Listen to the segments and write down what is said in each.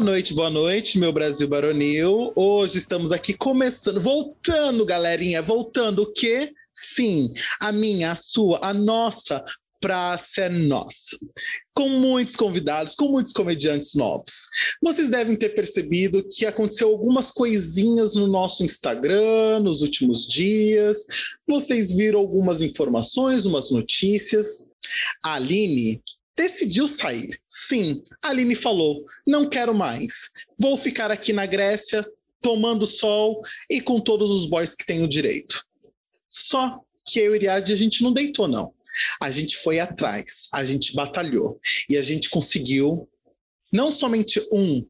Boa noite, boa noite, meu Brasil Baronil. Hoje estamos aqui começando, voltando, galerinha, voltando o quê? Sim, a minha, a sua, a nossa praça é nossa. Com muitos convidados, com muitos comediantes novos. Vocês devem ter percebido que aconteceu algumas coisinhas no nosso Instagram nos últimos dias. Vocês viram algumas informações, umas notícias. A Aline decidiu sair. Sim, Aline falou: não quero mais. Vou ficar aqui na Grécia, tomando sol e com todos os boys que tenho direito. Só que eu e Iriade a gente não deitou, não. A gente foi atrás, a gente batalhou e a gente conseguiu não somente um,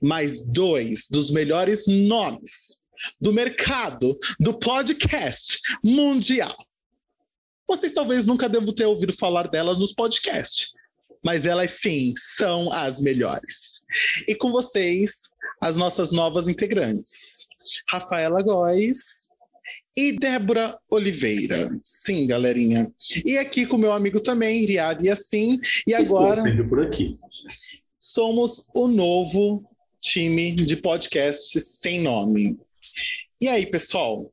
mas dois dos melhores nomes do mercado do podcast mundial. Vocês talvez nunca devam ter ouvido falar delas nos podcasts, mas elas sim são as melhores. E com vocês, as nossas novas integrantes, Rafaela Góes e Débora Oliveira. Sim, galerinha. E aqui com meu amigo também, Riad e assim. E agora. Estou sempre por aqui. Somos o novo time de podcast sem nome. E aí, pessoal?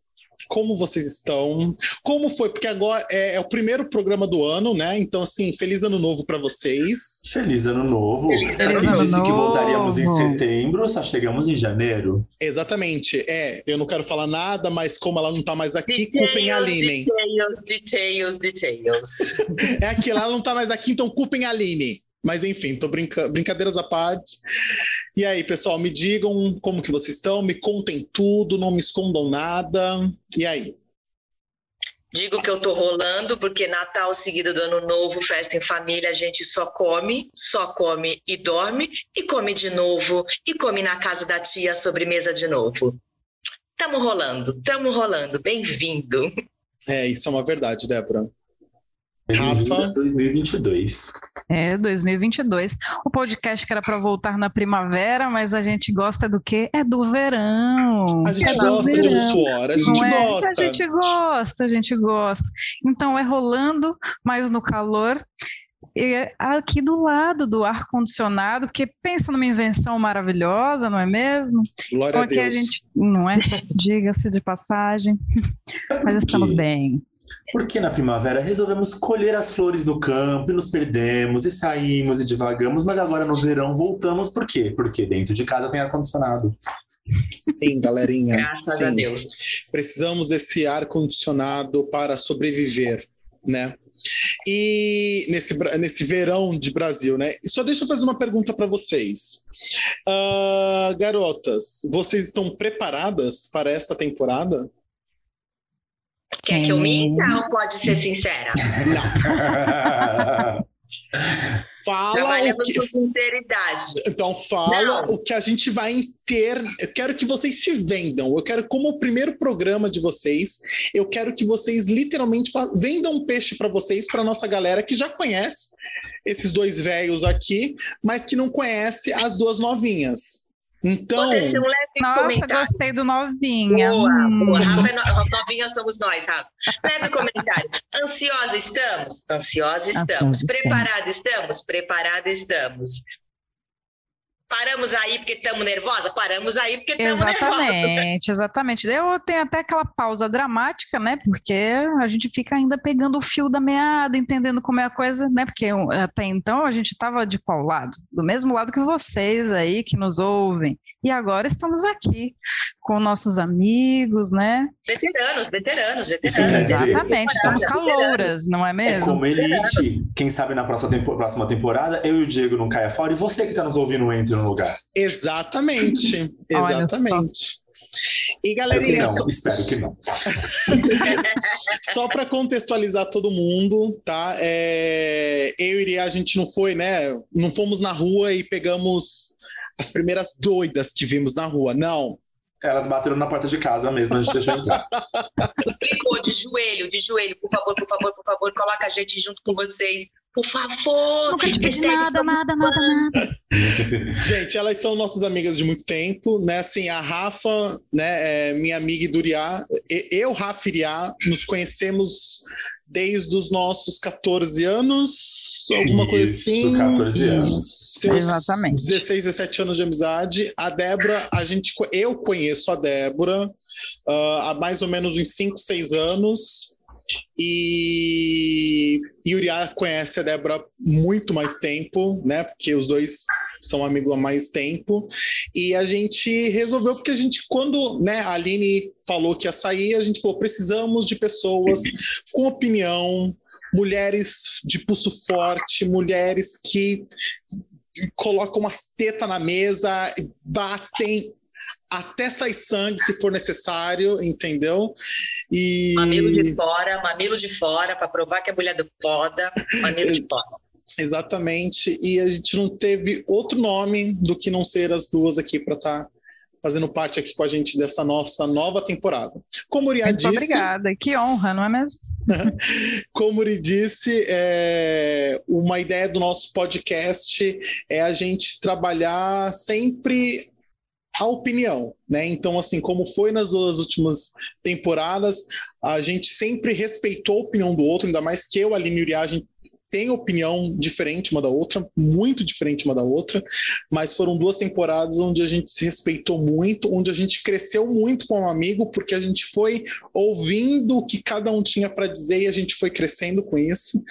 Como vocês estão? Como foi? Porque agora é, é, o primeiro programa do ano, né? Então, assim, feliz ano novo para vocês. Feliz ano novo. Para quem disse novo. que voltaríamos em setembro, só chegamos em janeiro. Exatamente. É, eu não quero falar nada, mas como ela não tá mais aqui, details, culpem a Aline. Details, details, details. é aquilo, ela não tá mais aqui, então culpem a Aline. Mas enfim, tô brinca... brincadeiras à parte. E aí, pessoal, me digam como que vocês estão, me contem tudo, não me escondam nada. E aí? Digo que eu tô rolando, porque Natal seguido do Ano Novo, festa em família, a gente só come, só come e dorme, e come de novo, e come na casa da tia, sobremesa de novo. Tamo rolando, tamo rolando, bem-vindo. É, isso é uma verdade, Débora. Rafa. 2022. É, 2022. O podcast que era para voltar na primavera, mas a gente gosta do quê? É do verão. A gente é gosta de um suor, a gente é? gosta. A gente gosta, a gente gosta. Então é rolando, mas no calor aqui do lado do ar condicionado, porque pensa numa invenção maravilhosa, não é mesmo? Glória então, a Deus. A gente, não é? Diga-se de passagem. Mas estamos bem. Porque na primavera resolvemos colher as flores do campo e nos perdemos e saímos e divagamos, mas agora no verão voltamos por quê? Porque dentro de casa tem ar condicionado. Sim, galerinha. Graças sim. a Deus. Precisamos desse ar condicionado para sobreviver, né? E nesse, nesse verão de Brasil, né? E só deixa eu fazer uma pergunta para vocês. Uh, garotas, vocês estão preparadas para esta temporada? Quer que eu minta ou pode ser sincera? Não. Fala Trabalhamos que... com sinceridade. Então fala Não. o que a gente vai ter. Eu quero que vocês se vendam. Eu quero, como o primeiro programa de vocês, eu quero que vocês literalmente vendam um peixe para vocês, para nossa galera que já conhece esses dois velhos aqui, mas que não conhece as duas novinhas. Então. Vou um leve Nossa, comentário. gostei do novinha. Boa, hum. boa. Rafa, é no... novinha somos nós, Rafa. Leve comentário. Ansiosa estamos? Ansiosa estamos. Preparada estamos? Preparada estamos. Paramos aí porque estamos nervosa? Paramos aí porque estamos nervosa. Exatamente, exatamente. Eu tenho até aquela pausa dramática, né? Porque a gente fica ainda pegando o fio da meada, entendendo como é a coisa, né? Porque até então a gente estava de qual lado? Do mesmo lado que vocês aí, que nos ouvem. E agora estamos aqui com nossos amigos, né? Veteranos, veteranos, veteranos. Exatamente, somos calouras, não é mesmo? É como elite. Quem sabe na próxima temporada, eu e o Diego não caia fora e você que está nos ouvindo entre no lugar. Exatamente, exatamente. E galerinha, espero que não, espero que não. só para contextualizar todo mundo, tá? É, eu e a gente não foi, né? Não fomos na rua e pegamos as primeiras doidas que vimos na rua, não. Elas bateram na porta de casa mesmo, a gente deixou entrar. Clicou de joelho, de joelho, por favor, por favor, por favor, coloca a gente junto com vocês. Por favor! Nada, nada, nada, nada. Gente, elas são nossas amigas de muito tempo, né? Assim, a Rafa, né, é minha amiga Iduriá, eu, Rafa Iriá, nos conhecemos desde os nossos 14 anos, alguma coisa Isso, assim. 14 anos. Seus Exatamente. 16, 17 anos de amizade. A Débora, a gente, eu conheço a Débora ah, há mais ou menos uns 5, 6 anos. E, e Uriah conhece a Débora muito mais tempo, né? Porque os dois são amigos há mais tempo. E a gente resolveu, porque a gente, quando né, a Aline falou que ia sair, a gente falou: precisamos de pessoas com opinião, mulheres de pulso forte, mulheres que colocam umas tetas na mesa, batem até sair sangue se for necessário, entendeu? E Mamilo de fora, mamilo de fora, para provar que é mulher do foda, mamilo de fora. exatamente, e a gente não teve outro nome do que não ser as duas aqui para estar fazendo parte aqui com a gente dessa nossa nova temporada. Como Muito disse, obrigada. Que honra, não é mesmo? Como o Uri disse, é, uma ideia do nosso podcast é a gente trabalhar sempre a opinião, né? Então, assim, como foi nas duas últimas temporadas, a gente sempre respeitou a opinião do outro, ainda mais que eu, Aline e Uri, a gente tem opinião diferente uma da outra, muito diferente uma da outra, mas foram duas temporadas onde a gente se respeitou muito, onde a gente cresceu muito como amigo, porque a gente foi ouvindo o que cada um tinha para dizer e a gente foi crescendo com isso.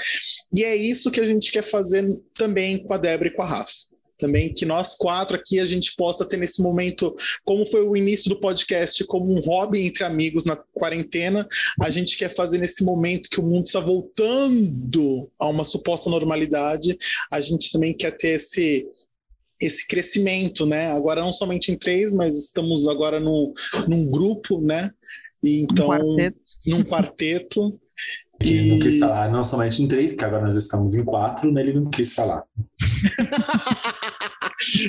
E é isso que a gente quer fazer também com a Débora e com a Rafa. Também que nós quatro aqui a gente possa ter nesse momento, como foi o início do podcast, como um hobby entre amigos na quarentena, a gente quer fazer nesse momento que o mundo está voltando a uma suposta normalidade, a gente também quer ter esse esse crescimento, né? Agora não somente em três, mas estamos agora no, num grupo, né? E então um quarteto. num quarteto. Ele não E- quis falar não somente em três, porque agora nós estamos em quatro, né? Ele não quis falar.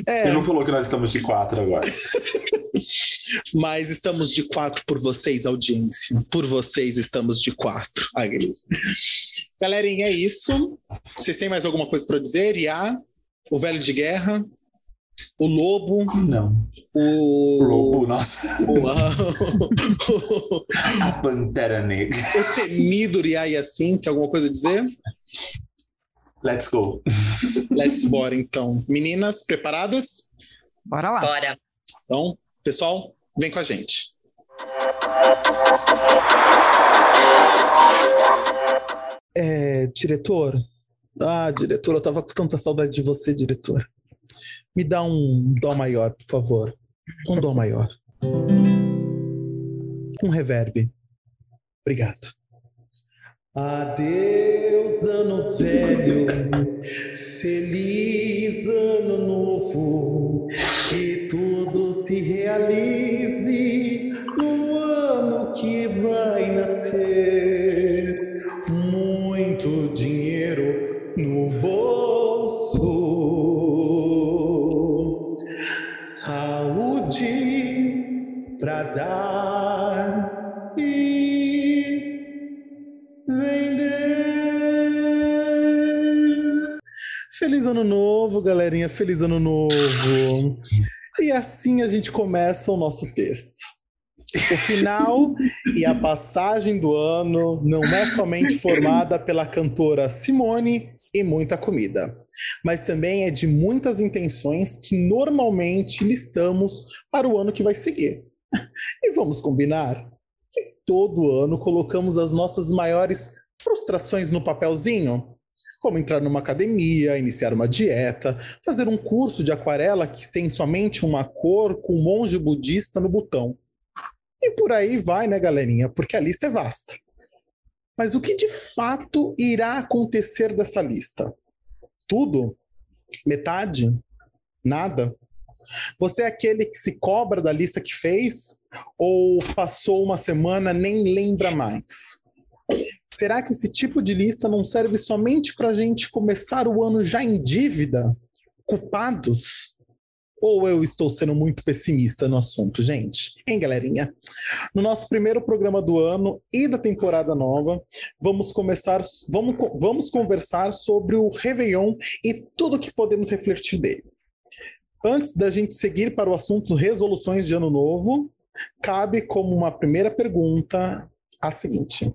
É, Ele não falou que nós estamos de quatro agora. mas estamos de quatro por vocês, audiência. Por vocês estamos de quatro. Ai, beleza. Galerinha, é isso. Vocês têm mais alguma coisa para dizer? Iá, o velho de guerra, o lobo, Não. o. O lobo, nossa. O, A pantera negra. o temido Uriah Yassin, tem alguma coisa a dizer? Let's go. Let's bora, então. Meninas, preparadas? Bora lá. Bora. Então, pessoal, vem com a gente. É, diretor. Ah, diretor, eu tava com tanta saudade de você, diretor. Me dá um dó maior, por favor. Um dó maior. Um reverb. Obrigado. Adeus, ano velho. Feliz ano novo. Que tudo se realize no ano que vai nascer. Muito dinheiro no novo, galerinha. Feliz ano novo. E assim a gente começa o nosso texto. O final e a passagem do ano não é somente formada pela cantora Simone e muita comida, mas também é de muitas intenções que normalmente listamos para o ano que vai seguir. E vamos combinar que todo ano colocamos as nossas maiores frustrações no papelzinho? Como entrar numa academia, iniciar uma dieta, fazer um curso de aquarela que tem somente uma cor com um monge budista no botão. E por aí vai, né, galerinha? Porque a lista é vasta. Mas o que de fato irá acontecer dessa lista? Tudo? Metade? Nada? Você é aquele que se cobra da lista que fez? Ou passou uma semana nem lembra mais? Será que esse tipo de lista não serve somente para a gente começar o ano já em dívida? Culpados? Ou eu estou sendo muito pessimista no assunto, gente? Hein, galerinha? No nosso primeiro programa do ano e da temporada nova, vamos começar, vamos, vamos conversar sobre o Réveillon e tudo que podemos refletir dele. Antes da gente seguir para o assunto resoluções de ano novo, cabe como uma primeira pergunta a seguinte: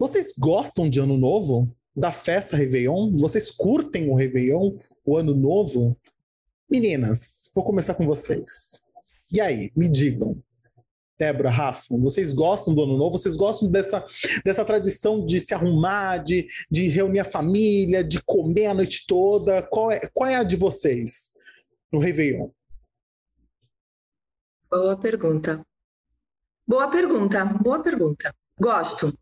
Vocês gostam de Ano Novo? Da festa Réveillon? Vocês curtem o Réveillon, o Ano Novo? Meninas, vou começar com vocês. E aí, me digam. Débora, Rafa, vocês gostam do Ano Novo? Vocês gostam dessa, dessa tradição de se arrumar, de, de reunir a família, de comer a noite toda? Qual é, qual é a de vocês no Réveillon? Boa pergunta. Boa pergunta, boa pergunta. Gosto.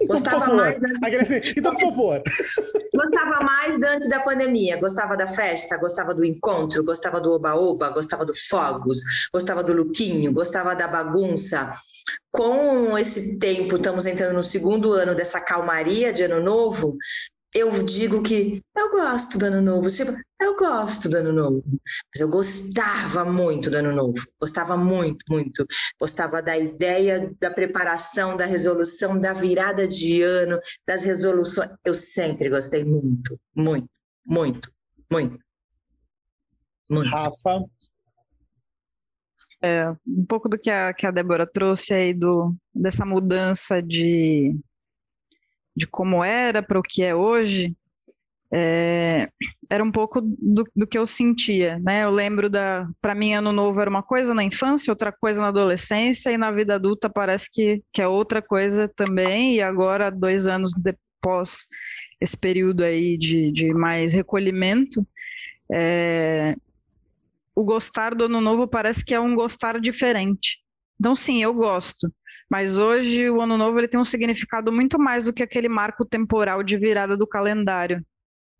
Então, Gostava por favor. mais antes... Então, por favor. Gostava mais antes da pandemia. Gostava da festa, gostava do encontro, gostava do oba-oba, gostava do fogos, gostava do lookinho, gostava da bagunça. Com esse tempo, estamos entrando no segundo ano dessa calmaria de ano novo, eu digo que eu gosto do ano novo. Tipo, eu gosto do ano novo. Mas eu gostava muito do ano novo. Gostava muito, muito. Gostava da ideia da preparação, da resolução, da virada de ano, das resoluções. Eu sempre gostei muito, muito, muito, muito. muito. Rafa? É, um pouco do que a, que a Débora trouxe aí do, dessa mudança de de como era para o que é hoje, é, era um pouco do, do, que eu sentia, né? Eu lembro da, para mim, ano novo era uma coisa na infância, outra coisa na adolescência e na vida adulta parece que, que é outra coisa também. E agora, dois anos depois esse período aí de, de mais recolhimento, é, o gostar do ano novo parece que é um gostar diferente. Então, sim, eu gosto. Mas hoje o ano novo ele tem um significado muito mais do que aquele marco temporal de virada do calendário.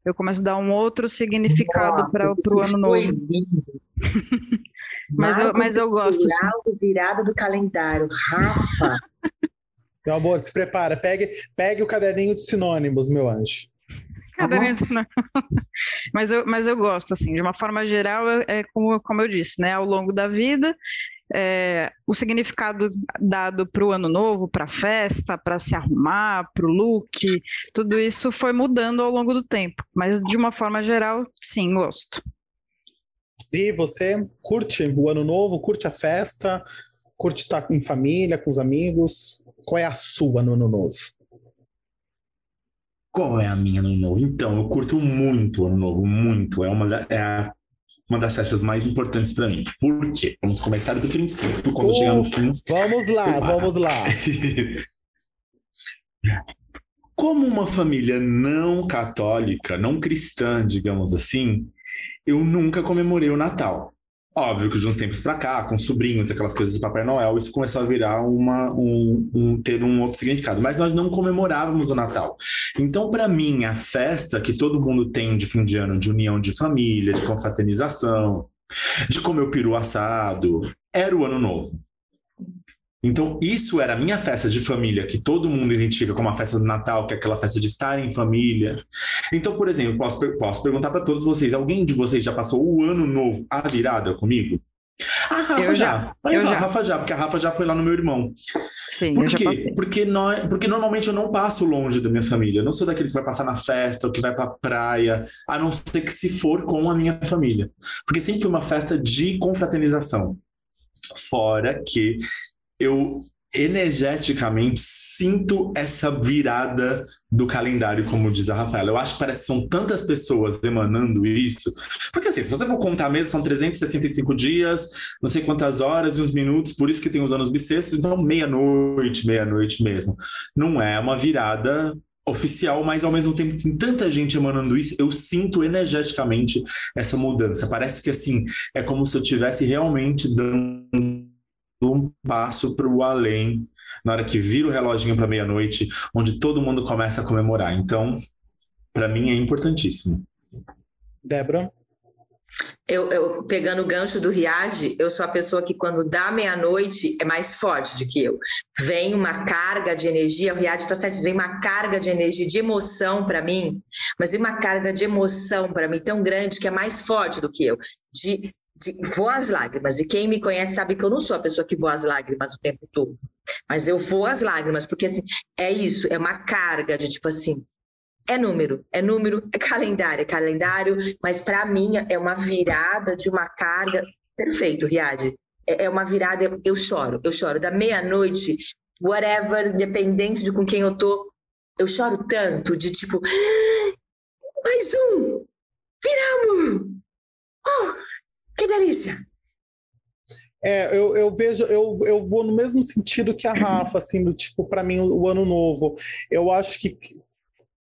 Eu começo a dar um outro significado para o ano novo. mas, eu, mas eu gosto. Sim. Virada do calendário. Rafa. Meu amor, se prepara. Pegue, pegue o caderninho de sinônimos, meu anjo. Caderninho de sinônimos. mas, eu, mas eu gosto, assim, de uma forma geral, é, é como, como eu disse, né? Ao longo da vida, é, o significado dado para o ano novo, para a festa, para se arrumar, para o look, tudo isso foi mudando ao longo do tempo. Mas de uma forma geral, sim, gosto. E você curte o ano novo, curte a festa, curte estar em família, com os amigos? Qual é a sua no ano novo? Qual é a minha no ano novo? Então, eu curto muito o ano novo, muito. É uma é a uma das festas mais importantes para mim. Por quê? Vamos começar do princípio, quando uh, chegar no fim. Vamos lá, vamos lá. Como uma família não católica, não cristã, digamos assim, eu nunca comemorei o Natal. Óbvio que de uns tempos para cá, com sobrinhos, aquelas coisas do Papai Noel, isso começou a virar uma, um, um ter um outro significado. Mas nós não comemorávamos o Natal. Então, para mim, a festa que todo mundo tem de fim de ano, de união de família, de confraternização, de comer o peru assado, era o Ano Novo. Então, isso era a minha festa de família, que todo mundo identifica como a festa do Natal, que é aquela festa de estar em família. Então, por exemplo, posso, posso perguntar para todos vocês: alguém de vocês já passou o ano novo, a virada comigo? A Rafa eu já. já. Eu a já. Rafa já, porque a Rafa já foi lá no meu irmão. Sim, Por quê? Porque, nós, porque normalmente eu não passo longe da minha família. Eu não sou daqueles que vai passar na festa ou que vai pra praia, a não ser que se for com a minha família. Porque sempre foi uma festa de confraternização. Fora que eu energeticamente sinto essa virada do calendário, como diz a Rafaela. Eu acho que parece que são tantas pessoas emanando isso. Porque assim, se você for contar mesmo, são 365 dias, não sei quantas horas e uns minutos, por isso que tem os anos bissextos, então meia-noite, meia-noite mesmo. Não é uma virada oficial, mas ao mesmo tempo tem tanta gente emanando isso, eu sinto energeticamente essa mudança. Parece que assim, é como se eu estivesse realmente dando um passo para o além na hora que vira o reloginho para meia-noite, onde todo mundo começa a comemorar. Então, para mim é importantíssimo. Débora? Eu, eu, pegando o gancho do Riage, eu sou a pessoa que quando dá meia-noite é mais forte do que eu. Vem uma carga de energia, o Riage está certo, vem uma carga de energia, de emoção para mim, mas vem uma carga de emoção para mim tão grande que é mais forte do que eu, de vou às lágrimas. E quem me conhece sabe que eu não sou a pessoa que voa às lágrimas o tempo todo. Mas eu vou às lágrimas, porque assim, é isso, é uma carga de tipo assim, é número, é número, é calendário, é calendário, mas para mim é uma virada de uma carga. Perfeito, Riad. É, é uma virada, eu choro, eu choro. Da meia-noite, whatever, independente de com quem eu tô, Eu choro tanto de tipo, mais um! Viramos! Oh, que delícia! É, eu, eu vejo, eu, eu vou no mesmo sentido que a Rafa, assim, do tipo, para mim, o, ano novo. Eu acho que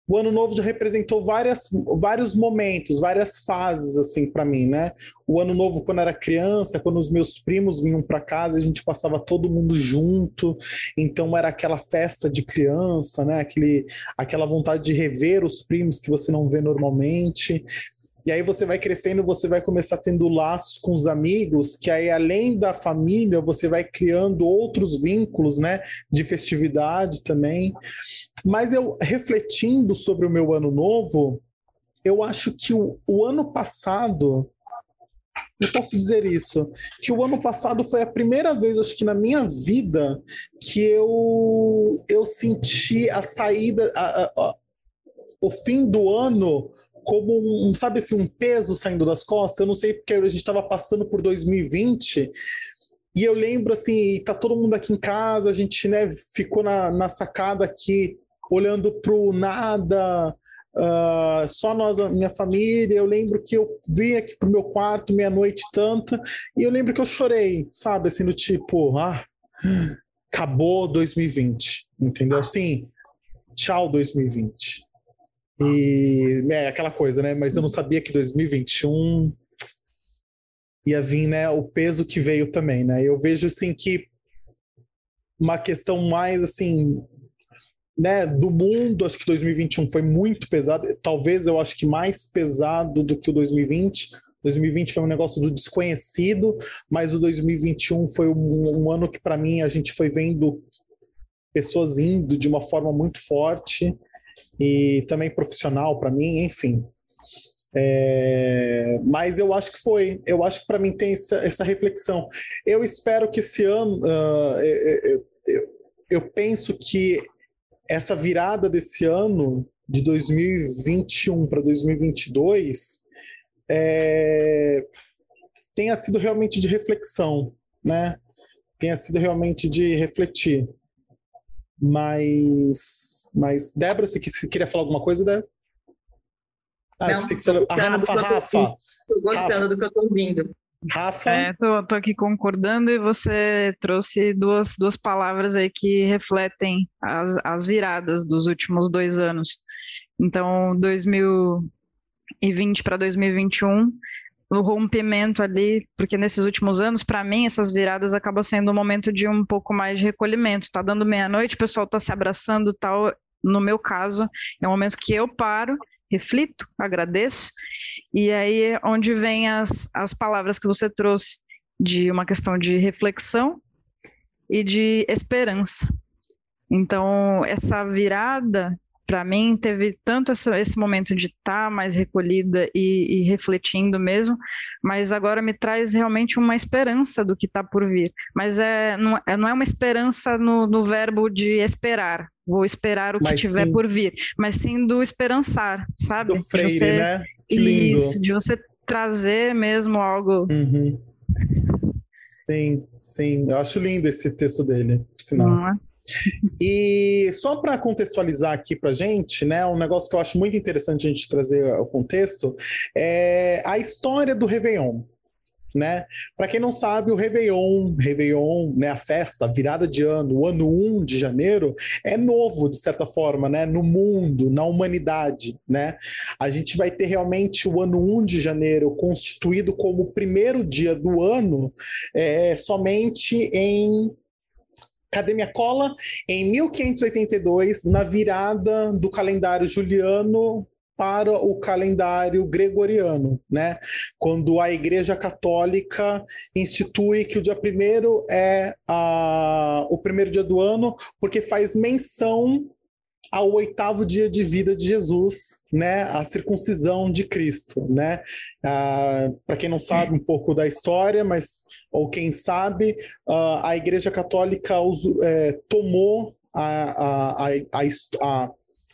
o ano novo já representou várias, vários momentos, várias fases assim para mim, né? O ano novo quando era criança, quando os meus primos vinham para casa, a gente passava todo mundo junto, então era aquela festa de criança, né? Aquele, aquela vontade de rever os primos que você não vê normalmente. E aí você vai crescendo, você vai começar tendo laços com os amigos, que aí além da família, você vai criando outros vínculos, né, de festividade também. Mas eu refletindo sobre o meu ano novo, eu acho que o, o ano passado eu posso dizer isso, que o ano passado foi a primeira vez, acho que na minha vida, que eu, eu senti a saída, a, a, a, o fim do ano como um, sabe assim, um peso saindo das costas. Eu não sei porque a gente estava passando por 2020 e eu lembro assim, tá todo mundo aqui em casa, a gente né, ficou na, na sacada aqui olhando para o nada, uh, só nós, a minha família. Eu lembro que eu vim aqui pro meu quarto meia-noite tanta e eu lembro que eu chorei, sabe, assim, do tipo, ah, acabou 2020, entendeu? Assim, tchau 2020. E é aquela coisa, né? Mas eu não sabia que 2021 ia vir, né? O peso que veio também, né? Eu vejo assim que uma questão mais assim, né, do mundo, acho que 2021 foi muito pesado, talvez eu acho que mais pesado do que o 2020. 2020 foi um negócio do desconhecido, mas o 2021 foi um, um ano que para mim a gente foi vendo pessoas indo de uma forma muito forte e também profissional para mim, enfim. É, mas eu acho que foi, eu acho que para mim tem essa, essa, reflexão. Eu espero que esse ano, uh, eu, eu, eu penso que essa virada desse ano, de 2021 para 2022, é, tenha sido realmente de reflexão, né? Tenha sido realmente de refletir. Mas, mas Débora, você, queria falar alguma coisa, Débora? Ah, Não, você... a Rafa, Rafa. Estou gostando Rafa. do que eu estou ouvindo. Rafa? É, tô, tô, aqui concordando e você trouxe duas, duas palavras aí que refletem as, as viradas dos últimos dois anos. Então, 2020 para 2021 no rompimento ali, porque nesses últimos anos, para mim, essas viradas acabam sendo um momento de um pouco mais de recolhimento. Está dando meia-noite, o pessoal está se abraçando tal. No meu caso, é um momento que eu paro, reflito, agradeço, e aí onde vem as, as palavras que você trouxe de uma questão de reflexão e de esperança. Então, essa virada para mim teve tanto essa, esse momento de estar tá mais recolhida e, e, refletindo mesmo, mas agora me traz realmente uma esperança do que está por vir. Mas é não, é não é uma esperança no, no verbo de esperar, vou esperar o que mas tiver sim, por vir, mas sim do esperançar, sabe? Do Freire, você, né? Que lindo. Isso, de você trazer mesmo algo. Uhum. Sim, sim, eu acho lindo esse texto dele, por sinal. É? E só para contextualizar aqui para gente, né, um negócio que eu acho muito interessante a gente trazer ao contexto é a história do Réveillon. Né? Para quem não sabe, o Réveillon, Réveillon, né, a festa, a virada de ano, o ano 1 de janeiro, é novo, de certa forma, né, no mundo, na humanidade. Né? A gente vai ter realmente o ano 1 de janeiro constituído como o primeiro dia do ano é, somente em Cadê minha cola? Em 1582, na virada do calendário juliano para o calendário gregoriano, né? Quando a Igreja Católica institui que o dia primeiro é a, o primeiro dia do ano, porque faz menção ao oitavo dia de vida de Jesus, né, a circuncisão de Cristo, né? Ah, Para quem não sabe um pouco da história, mas ou quem sabe, ah, a Igreja Católica é, tomou a, a, a, a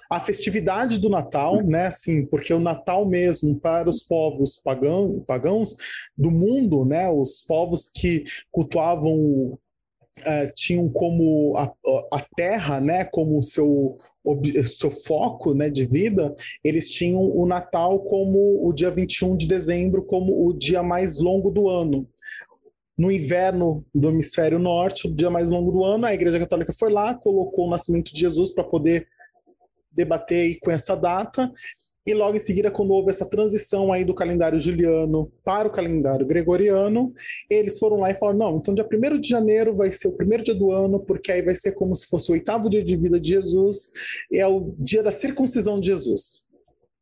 a festividade do Natal, né? Assim, porque o Natal mesmo para os povos pagão, pagãos do mundo, né? Os povos que cultuavam uh, tinham como a, a terra, né? Como seu seu foco né, de vida, eles tinham o Natal como o dia 21 de dezembro, como o dia mais longo do ano. No inverno do hemisfério norte, o dia mais longo do ano, a Igreja Católica foi lá, colocou o nascimento de Jesus para poder debater com essa data, e logo em seguida, quando houve essa transição aí do calendário juliano para o calendário gregoriano, eles foram lá e falaram: não, então dia 1 de janeiro vai ser o primeiro dia do ano, porque aí vai ser como se fosse o oitavo dia de vida de Jesus, e é o dia da circuncisão de Jesus.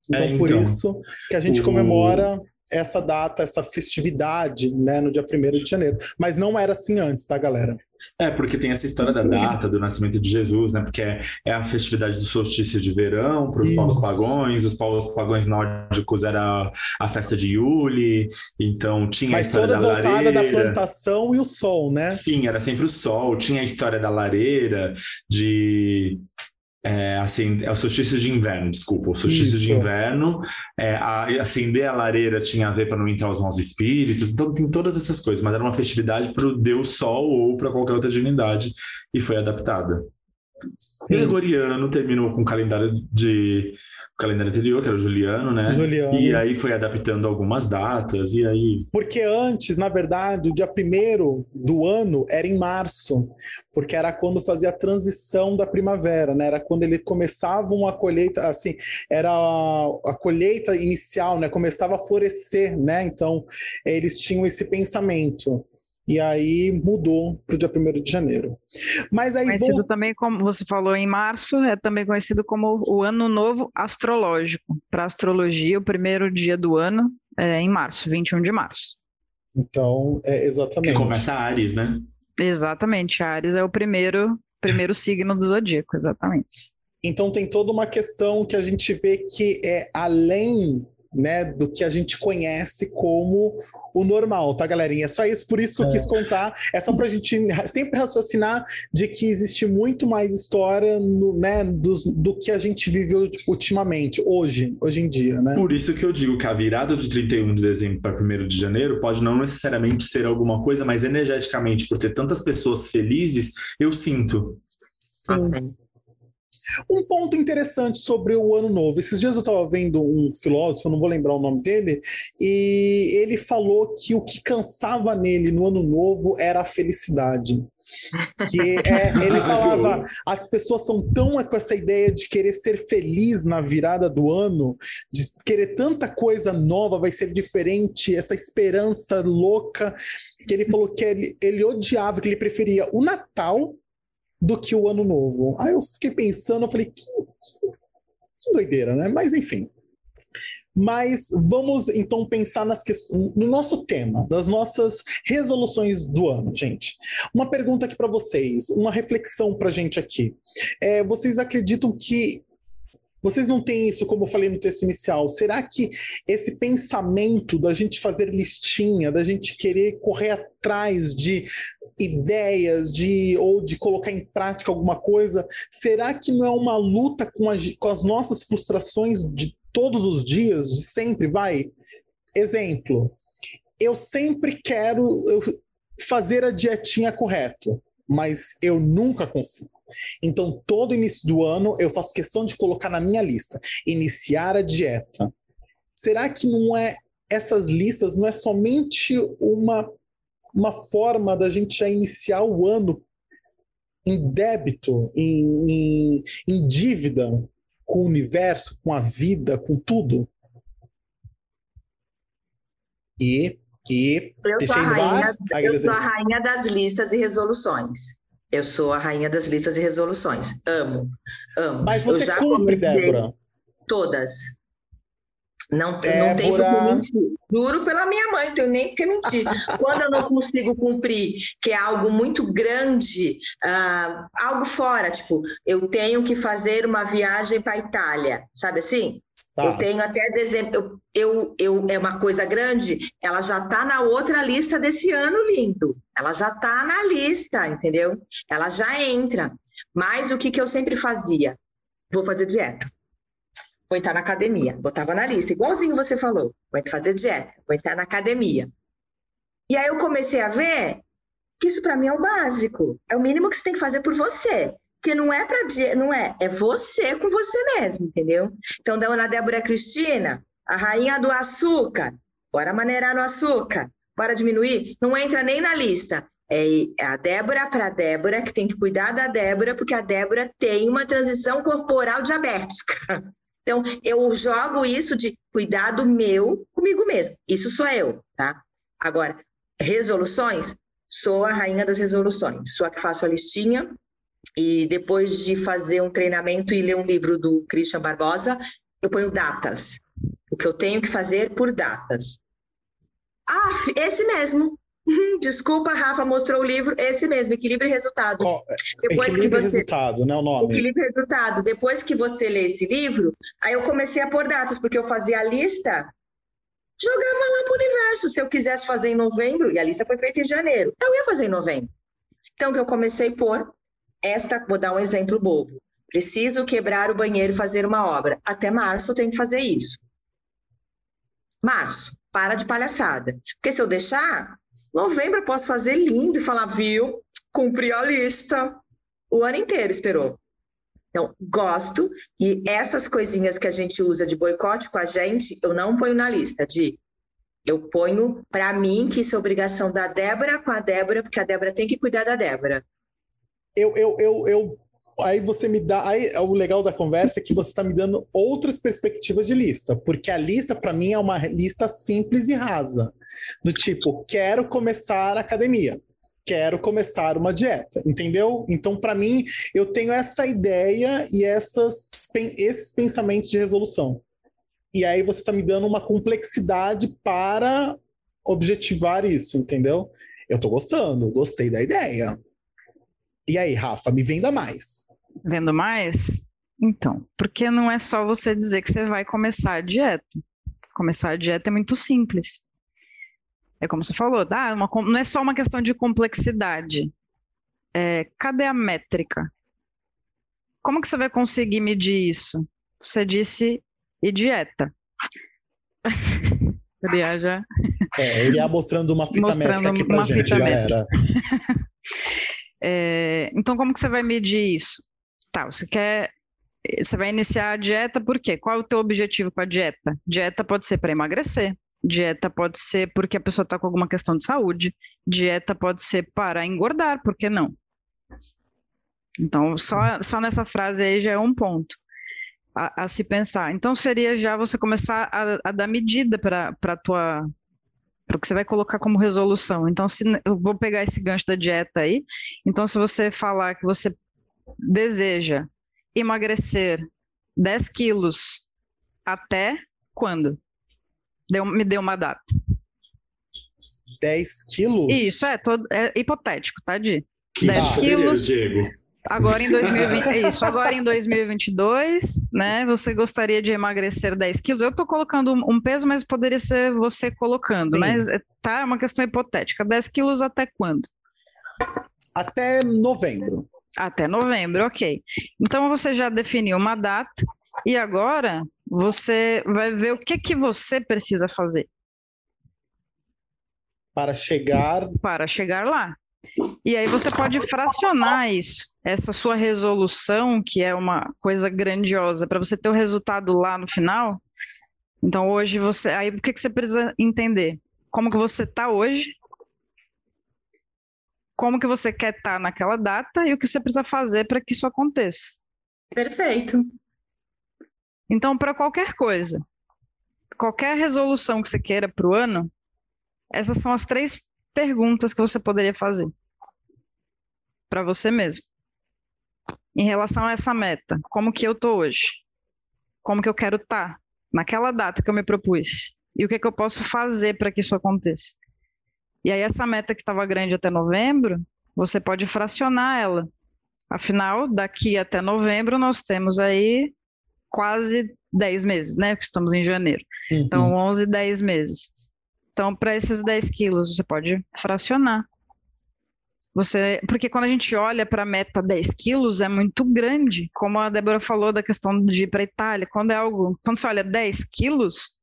Então, é, então por isso que a gente comemora essa data, essa festividade, né, no dia 1 de janeiro. Mas não era assim antes, tá, galera? É, porque tem essa história da data do nascimento de Jesus, né? Porque é, é a festividade do solstício de verão para os povos pagões, os povos pagões nórdicos era a festa de Yule, então tinha Mas a história todas da lareira. da plantação e o sol, né? Sim, era sempre o sol, tinha a história da lareira, de é, acender, é o solstício de inverno, desculpa, o solstício Isso. de inverno, é, a, acender a lareira tinha a ver para não entrar os maus espíritos, então tem todas essas coisas, mas era uma festividade para o Deus Sol ou para qualquer outra divindade e foi adaptada. Sim. Gregoriano terminou com o calendário de calendário anterior, que era o Juliano, né? Juliano. E aí foi adaptando algumas datas, e aí. Porque antes, na verdade, o dia primeiro do ano era em março, porque era quando fazia a transição da primavera, né? Era quando eles começavam a colheita, assim, era a colheita inicial, né? Começava a florescer, né? Então, eles tinham esse pensamento. E aí mudou para o dia 1 de janeiro. Mas aí conhecido vou... também, como você falou, em março, é também conhecido como o Ano Novo Astrológico. Para astrologia, o primeiro dia do ano é em março, 21 de março. Então, é exatamente. Que começa Ares, né? Exatamente, Ares é o primeiro, primeiro signo do zodíaco, exatamente. Então tem toda uma questão que a gente vê que é além né, do que a gente conhece como o normal, tá, galerinha? É só isso, por isso que eu quis é. contar. É só pra gente sempre raciocinar de que existe muito mais história no, né, do, do que a gente vive ultimamente, hoje, hoje em dia, né? Por isso que eu digo que a virada de 31 de dezembro para 1 de janeiro pode não necessariamente ser alguma coisa, mas energeticamente, por ter tantas pessoas felizes, eu sinto. Sim. Um ponto interessante sobre o Ano Novo. Esses dias eu estava vendo um filósofo, não vou lembrar o nome dele, e ele falou que o que cansava nele no Ano Novo era a felicidade. Que é, ele falava, as pessoas são tão com essa ideia de querer ser feliz na virada do ano, de querer tanta coisa nova, vai ser diferente, essa esperança louca, que ele falou que ele, ele odiava, que ele preferia o Natal do que o ano novo. Aí eu fiquei pensando, eu falei, que, que, que doideira, né? Mas enfim. Mas vamos então pensar nas no nosso tema, das nossas resoluções do ano, gente. Uma pergunta aqui para vocês, uma reflexão para a gente aqui. É, vocês acreditam que vocês não têm isso, como eu falei no texto inicial? Será que esse pensamento da gente fazer listinha, da gente querer correr atrás de ideias de ou de colocar em prática alguma coisa, será que não é uma luta com, a, com as nossas frustrações de todos os dias, de sempre? Vai. Exemplo. Eu sempre quero fazer a dietinha correta, mas eu nunca consigo. Então, todo início do ano, eu faço questão de colocar na minha lista: iniciar a dieta. Será que não é essas listas não é somente uma uma forma da gente já iniciar o ano em débito, em, em, em dívida com o universo, com a vida, com tudo. E, e eu, sou a, rainha, eu sou a rainha das listas e resoluções. Eu sou a rainha das listas e resoluções. Amo, amo. Mas você cumpre, Débora? Todas. Não, Débora... não mentir. Juro pela minha mãe, não tenho nem que mentir. Quando eu não consigo cumprir, que é algo muito grande, uh, algo fora, tipo, eu tenho que fazer uma viagem para a Itália, sabe assim? Tá. Eu tenho até dezembro, eu, eu, eu, é uma coisa grande, ela já está na outra lista desse ano lindo. Ela já está na lista, entendeu? Ela já entra. Mas o que, que eu sempre fazia? Vou fazer dieta vou entrar na academia. Botava na lista, igualzinho você falou. Vou fazer dieta, vou entrar na academia. E aí eu comecei a ver que isso para mim é o básico. É o mínimo que você tem que fazer por você. que não é para não é, é você com você mesmo, entendeu? Então, dona Débora Cristina, a rainha do açúcar, bora maneirar no açúcar, bora diminuir, não entra nem na lista. É a Débora para a Débora, que tem que cuidar da Débora, porque a Débora tem uma transição corporal diabética. Então, eu jogo isso de cuidado meu comigo mesmo. Isso sou eu, tá? Agora, resoluções, sou a rainha das resoluções. Sou a que faço a listinha, e depois de fazer um treinamento e ler um livro do Christian Barbosa, eu ponho datas. O que eu tenho que fazer por datas. Ah, esse mesmo. Desculpa, Rafa mostrou o livro, esse mesmo, Equilíbrio e Resultado. Oh, Depois equilíbrio que você... e Resultado, né? O nome. Equilíbrio e Resultado. Depois que você lê esse livro, aí eu comecei a pôr datas, porque eu fazia a lista, jogava lá para o universo. Se eu quisesse fazer em novembro, e a lista foi feita em janeiro, eu ia fazer em novembro. Então, que eu comecei a pôr esta, vou dar um exemplo bobo. Preciso quebrar o banheiro e fazer uma obra. Até março eu tenho que fazer isso. Março, para de palhaçada. Porque se eu deixar, novembro eu posso fazer lindo e falar, viu, cumpri a lista. O ano inteiro esperou. Então, gosto, e essas coisinhas que a gente usa de boicote com a gente, eu não ponho na lista de eu ponho para mim que isso é obrigação da Débora com a Débora, porque a Débora tem que cuidar da Débora eu, eu, eu, eu aí você me dá. Aí, o legal da conversa é que você está me dando outras perspectivas de lista, porque a lista, para mim, é uma lista simples e rasa. Do tipo, quero começar academia, quero começar uma dieta, entendeu? Então, para mim, eu tenho essa ideia e essas, esses pensamentos de resolução. E aí você está me dando uma complexidade para objetivar isso, entendeu? Eu estou gostando, gostei da ideia. E aí, Rafa, me venda mais. Vendo mais? Então, porque não é só você dizer que você vai começar a dieta. Começar a dieta é muito simples. É como você falou, ah, uma, não é só uma questão de complexidade. É, cadê a métrica? Como que você vai conseguir medir isso? Você disse e dieta. ele já... É, ele ia mostrando uma fita mostrando métrica aqui pra gente, galera. É, então, como que você vai medir isso? Tá, você quer. Você vai iniciar a dieta por quê? Qual é o teu objetivo com a dieta? Dieta pode ser para emagrecer, dieta pode ser porque a pessoa está com alguma questão de saúde, dieta pode ser para engordar, por que não? Então, só, só nessa frase aí já é um ponto a, a se pensar. Então, seria já você começar a, a dar medida para a tua para o que você vai colocar como resolução. Então, se eu vou pegar esse gancho da dieta aí. Então, se você falar que você deseja emagrecer 10 quilos até quando? Deu, me dê uma data. 10 quilos? Isso, é, todo, é hipotético, tá, Di? 10 quilos. Diego. Agora em 2020, é isso, agora em 2022, né, você gostaria de emagrecer 10 quilos? Eu estou colocando um peso, mas poderia ser você colocando, Sim. mas é, tá, é uma questão hipotética. 10 quilos até quando? Até novembro. Até novembro, ok. Então você já definiu uma data e agora você vai ver o que, que você precisa fazer. Para chegar. Para chegar lá. E aí você pode fracionar isso, essa sua resolução, que é uma coisa grandiosa, para você ter o resultado lá no final. Então hoje você, aí o que, que você precisa entender? Como que você está hoje? Como que você quer estar tá naquela data e o que você precisa fazer para que isso aconteça. Perfeito. Então, para qualquer coisa, qualquer resolução que você queira para o ano, essas são as três perguntas que você poderia fazer para você mesmo. Em relação a essa meta, como que eu tô hoje? Como que eu quero estar tá naquela data que eu me propus? E o que, que eu posso fazer para que isso aconteça? E aí essa meta que estava grande até novembro, você pode fracionar ela. Afinal, daqui até novembro nós temos aí quase 10 meses, né? Porque estamos em janeiro. Uhum. Então, 11, 10 meses. Então, para esses 10 quilos, você pode fracionar. Você, porque quando a gente olha para a meta 10 quilos, é muito grande. Como a Débora falou da questão de ir para a Itália, quando é algo. Quando você olha 10 quilos,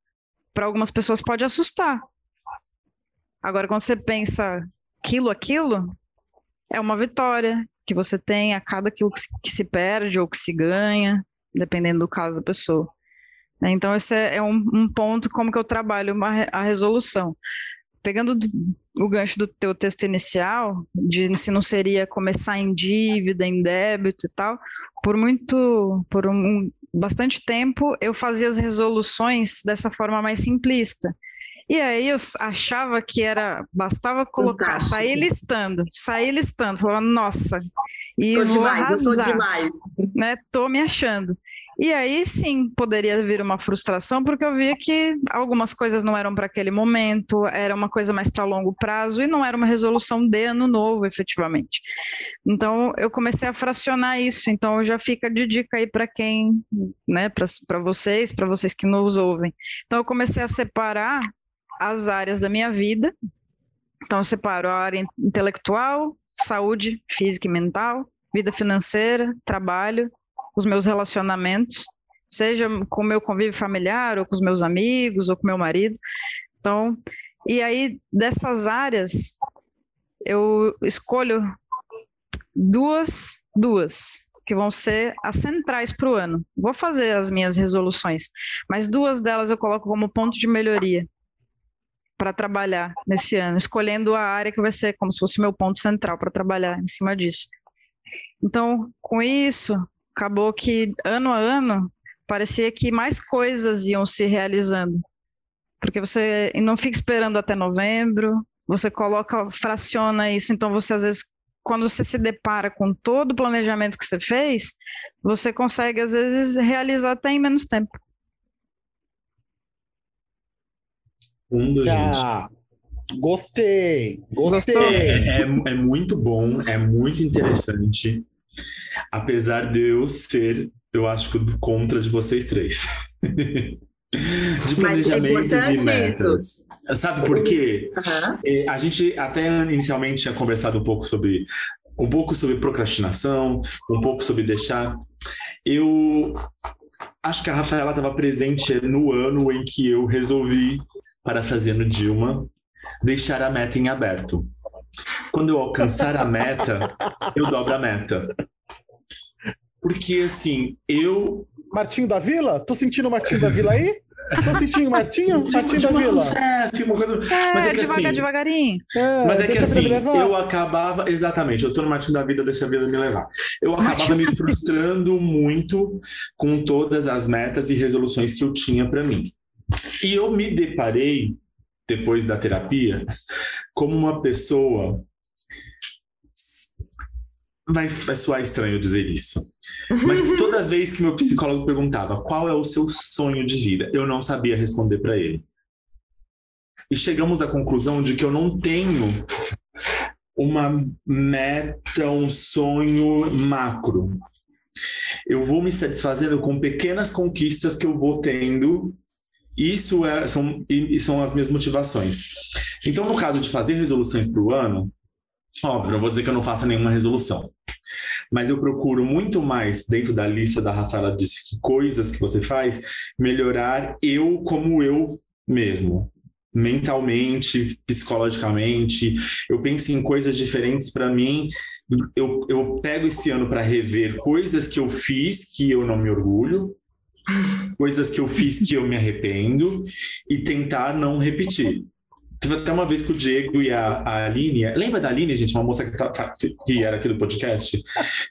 para algumas pessoas pode assustar. Agora, quando você pensa quilo a quilo, é uma vitória, que você tem a cada se, que se perde ou que se ganha, dependendo do caso da pessoa. Então, esse é, é um, um ponto como que eu trabalho uma, a resolução. Pegando do, o gancho do teu texto inicial, de se não seria começar em dívida, em débito e tal, por muito, por um, bastante tempo eu fazia as resoluções dessa forma mais simplista. E aí eu achava que era bastava colocar, Fantástico. sair listando, sair listando, falando, nossa, e tô demais, arrasar, eu tô demais. Né? Tô me achando. E aí sim poderia vir uma frustração, porque eu via que algumas coisas não eram para aquele momento, era uma coisa mais para longo prazo e não era uma resolução de ano novo, efetivamente. Então eu comecei a fracionar isso, então já fica de dica aí para quem, né, para vocês, para vocês que nos ouvem. Então eu comecei a separar as áreas da minha vida. Então eu separo a área intelectual, saúde física e mental, vida financeira, trabalho, os meus relacionamentos, seja com o meu convívio familiar, ou com os meus amigos, ou com meu marido. Então, e aí dessas áreas, eu escolho duas, duas, que vão ser as centrais para o ano. Vou fazer as minhas resoluções, mas duas delas eu coloco como ponto de melhoria para trabalhar nesse ano, escolhendo a área que vai ser como se fosse meu ponto central para trabalhar em cima disso. Então, com isso, acabou que ano a ano parecia que mais coisas iam se realizando. Porque você não fica esperando até novembro, você coloca, fraciona isso, então você às vezes quando você se depara com todo o planejamento que você fez, você consegue às vezes realizar até em menos tempo. Um dos ah, Gostei, gostei. É, é, é, muito bom, é muito interessante. Apesar de eu ser, eu acho que contra de vocês três. de planejamentos é e metas. Isso. Sabe por quê? Uhum. A gente até inicialmente tinha conversado um pouco sobre um pouco sobre procrastinação, um pouco sobre deixar. Eu acho que a Rafaela estava presente no ano em que eu resolvi, parafraseando Dilma, deixar a meta em aberto. Quando eu alcançar a meta, eu dobro a meta. Porque, assim, eu. Martinho da Vila? Tô sentindo o Martinho da Vila aí? Tô sentindo Martinho? Martinho tipo, da Vila. É, uma coisa... é, mas é que, devagar, assim, devagarinho. É, mas é que assim, eu acabava. Exatamente, eu tô no Martinho da Vida, deixa a vida me levar. Eu acabava me frustrando muito com todas as metas e resoluções que eu tinha para mim. E eu me deparei, depois da terapia, como uma pessoa Vai, vai soar estranho dizer isso. Mas toda vez que meu psicólogo perguntava qual é o seu sonho de vida, eu não sabia responder para ele. E chegamos à conclusão de que eu não tenho uma meta, um sonho macro. Eu vou me satisfazendo com pequenas conquistas que eu vou tendo. Isso é, são, e são as minhas motivações. Então, no caso de fazer resoluções para o ano, Óbvio, não vou dizer que eu não faça nenhuma resolução. Mas eu procuro muito mais, dentro da lista da Rafaela de coisas que você faz, melhorar eu como eu mesmo. Mentalmente, psicologicamente. Eu penso em coisas diferentes para mim. Eu, eu pego esse ano para rever coisas que eu fiz que eu não me orgulho, coisas que eu fiz que eu me arrependo e tentar não repetir. Teve até uma vez que o Diego e a, a Aline. Lembra da Aline, gente? Uma moça que, tá, tá, que era aqui do podcast?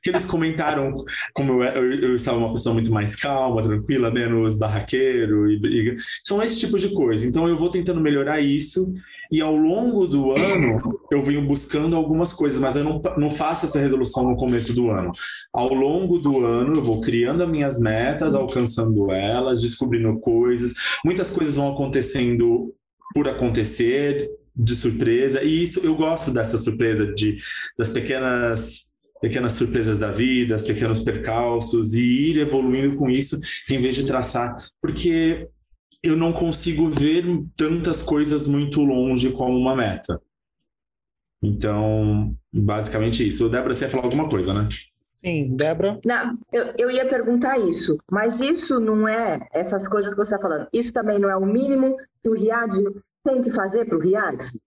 Que eles comentaram como eu, eu, eu, estava uma pessoa muito mais calma, tranquila, menos barraqueiro. E, e, são esse tipo de coisa. Então eu vou tentando melhorar isso. E ao longo do ano, eu venho buscando algumas coisas, mas eu não, não faço essa resolução no começo do ano. Ao longo do ano, eu vou criando as minhas metas, alcançando elas, descobrindo coisas. Muitas coisas vão acontecendo por acontecer, de surpresa. E isso eu gosto dessa surpresa de das pequenas pequenas surpresas da vida, os pequenos percalços e ir evoluindo com isso em vez de traçar, porque eu não consigo ver tantas coisas muito longe como uma meta. Então, basicamente isso. Débora, você ia falar alguma coisa, né? Sim, Débora? Não, eu, eu ia perguntar isso, mas isso não é, essas coisas que você está falando, isso também não é o mínimo que o RIAD tem que fazer para o RIAD?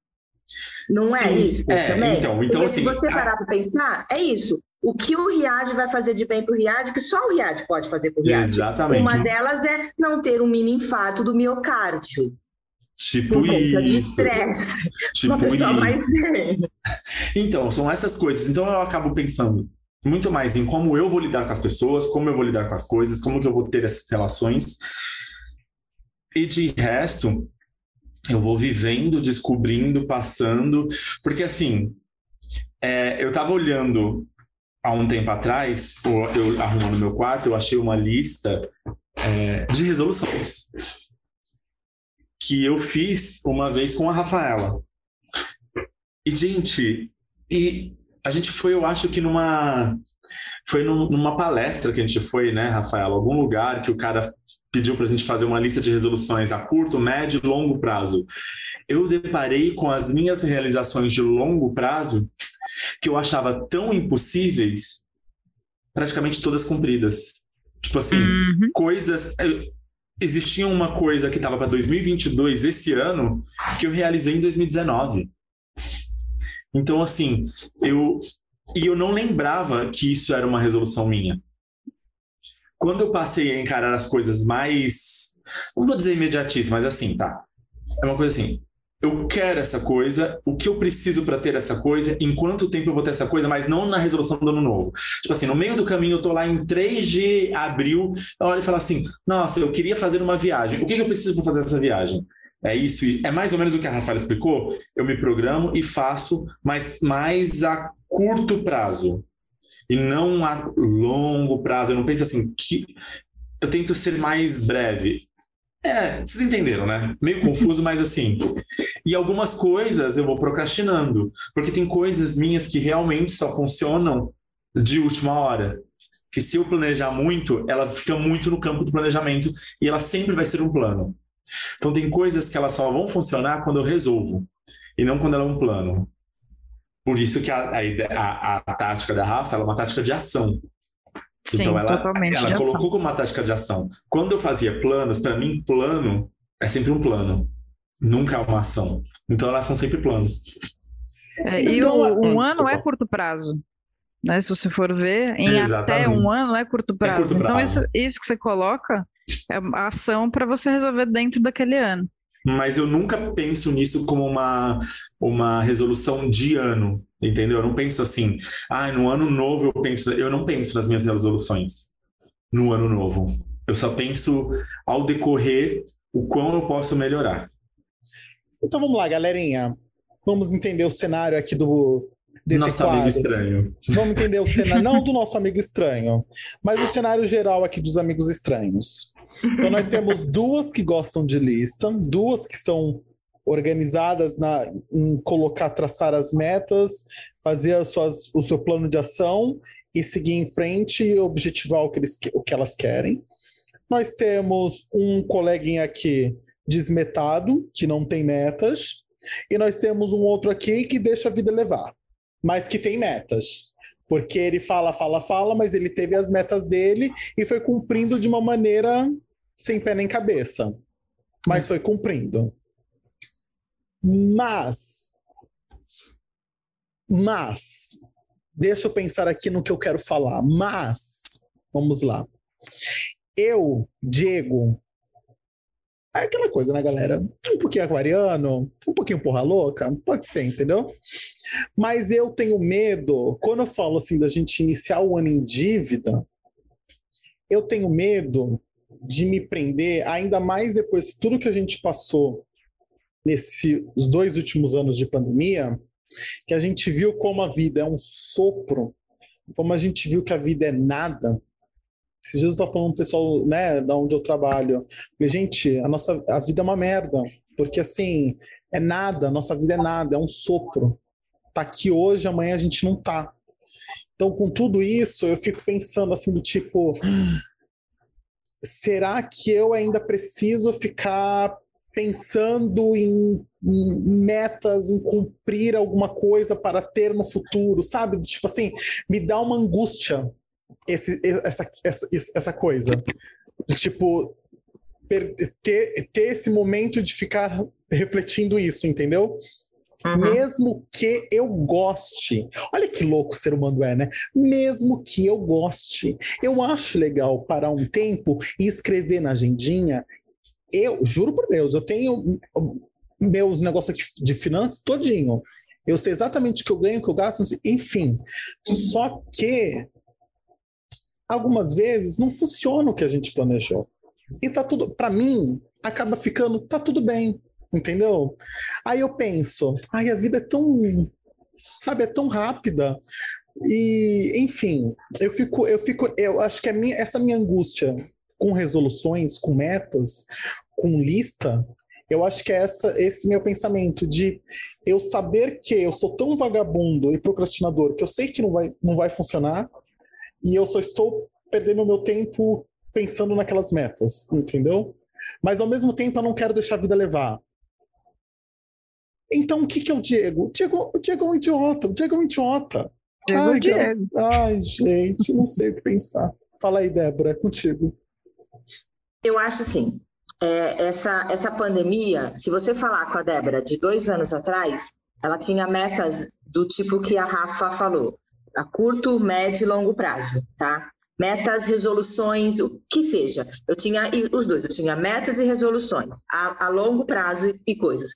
Não é Sim, é isso é, também? Então, então, Porque assim, se você parar para pensar, é isso. O que o Riad vai fazer de bem para o Riad, que só o Riad pode fazer para o Riad. Exatamente. Uma delas é não ter um mini infarto do miocárdio. Tipo Por conta isso. de estresse. Tipo Uma pessoa isso. mais. Então, são essas coisas. Então eu acabo pensando muito mais em como eu vou lidar com as pessoas, como eu vou lidar com as coisas, como que eu vou ter essas relações. E de resto, eu vou vivendo, descobrindo, passando, porque assim, é, eu tava olhando há um tempo atrás, eu arrumando meu quarto, eu achei uma lista é, de resoluções que eu fiz uma vez com a Rafaela. E, gente, e a gente foi, eu acho que numa. Foi num- numa palestra que a gente foi, né, Rafaela? Algum lugar que o cara pediu pra gente fazer uma lista de resoluções a curto, médio e longo prazo. Eu deparei com as minhas realizações de longo prazo que eu achava tão impossíveis, praticamente todas cumpridas. Tipo assim, Uhum. coisas. Existia uma coisa que estava para 2022 esse ano que eu realizei em 2019. Então, assim, eu. E eu não lembrava que isso era uma resolução minha. Quando eu passei a encarar as coisas mais. Não vou dizer imediatismo, mas assim, tá. É uma coisa assim. Eu quero essa coisa, o que eu preciso para ter essa coisa, em quanto tempo eu vou ter essa coisa, mas não na resolução do ano novo. Tipo assim, no meio do caminho eu tô lá em 3 de abril, eu olho e falo assim: nossa, eu queria fazer uma viagem. O que, que eu preciso para fazer essa viagem? É isso, é mais ou menos o que a Rafaela explicou. Eu me programo e faço, mas mais a curto prazo e não a longo prazo. Eu não penso assim que eu tento ser mais breve. É, vocês entenderam, né? Meio confuso, mas assim. E algumas coisas eu vou procrastinando, porque tem coisas minhas que realmente só funcionam de última hora. Que se eu planejar muito, ela fica muito no campo do planejamento e ela sempre vai ser um plano. Então tem coisas que elas só vão funcionar quando eu resolvo e não quando ela é um plano. Por isso que a, a, a- a tática da Rafa é uma tática de ação. Sim, então ela, totalmente ela de ação. colocou como uma tática de ação. Quando eu fazia planos, para mim plano é sempre um plano, nunca é uma ação. Então elas são sempre planos. É, e Então, o- ah, um ano desculpa. é curto prazo. Né? Se você for ver, em até Exatamente. um ano é curto prazo. curto Então, prazo. isso, isso que você coloca é ação para você resolver dentro daquele ano. Mas eu nunca penso nisso como uma, uma resolução de ano, entendeu? Eu não penso assim, ah, no ano novo eu penso. Eu não penso nas minhas resoluções no ano novo. Eu só penso ao decorrer o quão eu posso melhorar. Então vamos lá, galerinha. Vamos entender o cenário aqui do desse Nosso quadro. amigo estranho. Vamos entender o cenário, não do nosso amigo estranho, mas o cenário geral aqui dos amigos estranhos. Então nós temos duas que gostam de lista, duas que são organizadas na, em colocar, traçar as metas, fazer as suas, o seu plano de ação e seguir em frente e objetivar o que, eles, o que elas querem. Nós temos um coleguinha aqui desmetado, que não tem metas, e nós temos um outro aqui que deixa a vida levar mas que tem metas. Porque ele fala, fala, fala, mas ele teve as metas dele e foi cumprindo de uma maneira sem pé nem cabeça. Mas foi cumprindo. Mas. Mas. Deixa eu pensar aqui no que eu quero falar. Mas. Vamos lá. Eu, Diego. É aquela coisa, né, galera? Um pouquinho aquariano, um pouquinho porra louca, pode ser, entendeu? Mas eu tenho medo, quando eu falo assim da gente iniciar o ano em dívida, eu tenho medo de me prender, ainda mais depois de tudo que a gente passou nesses dois últimos anos de pandemia, que a gente viu como a vida é um sopro, como a gente viu que a vida é nada. Esses dias eu estava falando pro pessoal, né, da onde eu trabalho. Falei, gente, a nossa a vida é uma merda, porque assim, é nada, a nossa vida é nada, é um sopro tá aqui hoje, amanhã a gente não tá. Então, com tudo isso, eu fico pensando assim do tipo, será que eu ainda preciso ficar pensando em, em metas, em cumprir alguma coisa para ter no futuro, sabe? Tipo assim, me dá uma angústia esse, essa, essa, essa coisa. Tipo, ter, ter esse momento de ficar refletindo isso, entendeu? Uhum. Mesmo que eu goste. Olha que louco o ser humano é, né? Mesmo que eu goste. Eu acho legal parar um tempo e escrever na agendinha. Eu, juro por Deus, eu tenho meus negócios aqui de finanças todinho. Eu sei exatamente o que eu ganho, o que eu gasto, enfim. Só que algumas vezes não funciona o que a gente planejou. E tá tudo, para mim, acaba ficando, tá tudo bem, entendeu? Aí eu penso, ai, a vida é tão, sabe, é tão rápida. E, enfim, eu fico, eu fico, eu acho que minha, essa minha angústia com resoluções, com metas, com lista, eu acho que é essa, esse meu pensamento de eu saber que eu sou tão vagabundo e procrastinador que eu sei que não vai, não vai funcionar e eu só estou perdendo o meu tempo pensando naquelas metas, entendeu? Mas ao mesmo tempo eu não quero deixar a vida levar. Então o que, que é o Diego? O Diego, o Diego é um idiota, o Diego é um idiota. Diego ai, Diego. ai, gente, não sei o que pensar. Fala aí, Débora, é contigo. Eu acho assim, é, essa, essa pandemia, se você falar com a Débora de dois anos atrás, ela tinha metas do tipo que a Rafa falou, a curto, médio e longo prazo, tá? Metas, resoluções, o que seja. Eu tinha os dois, eu tinha metas e resoluções, a, a longo prazo e coisas.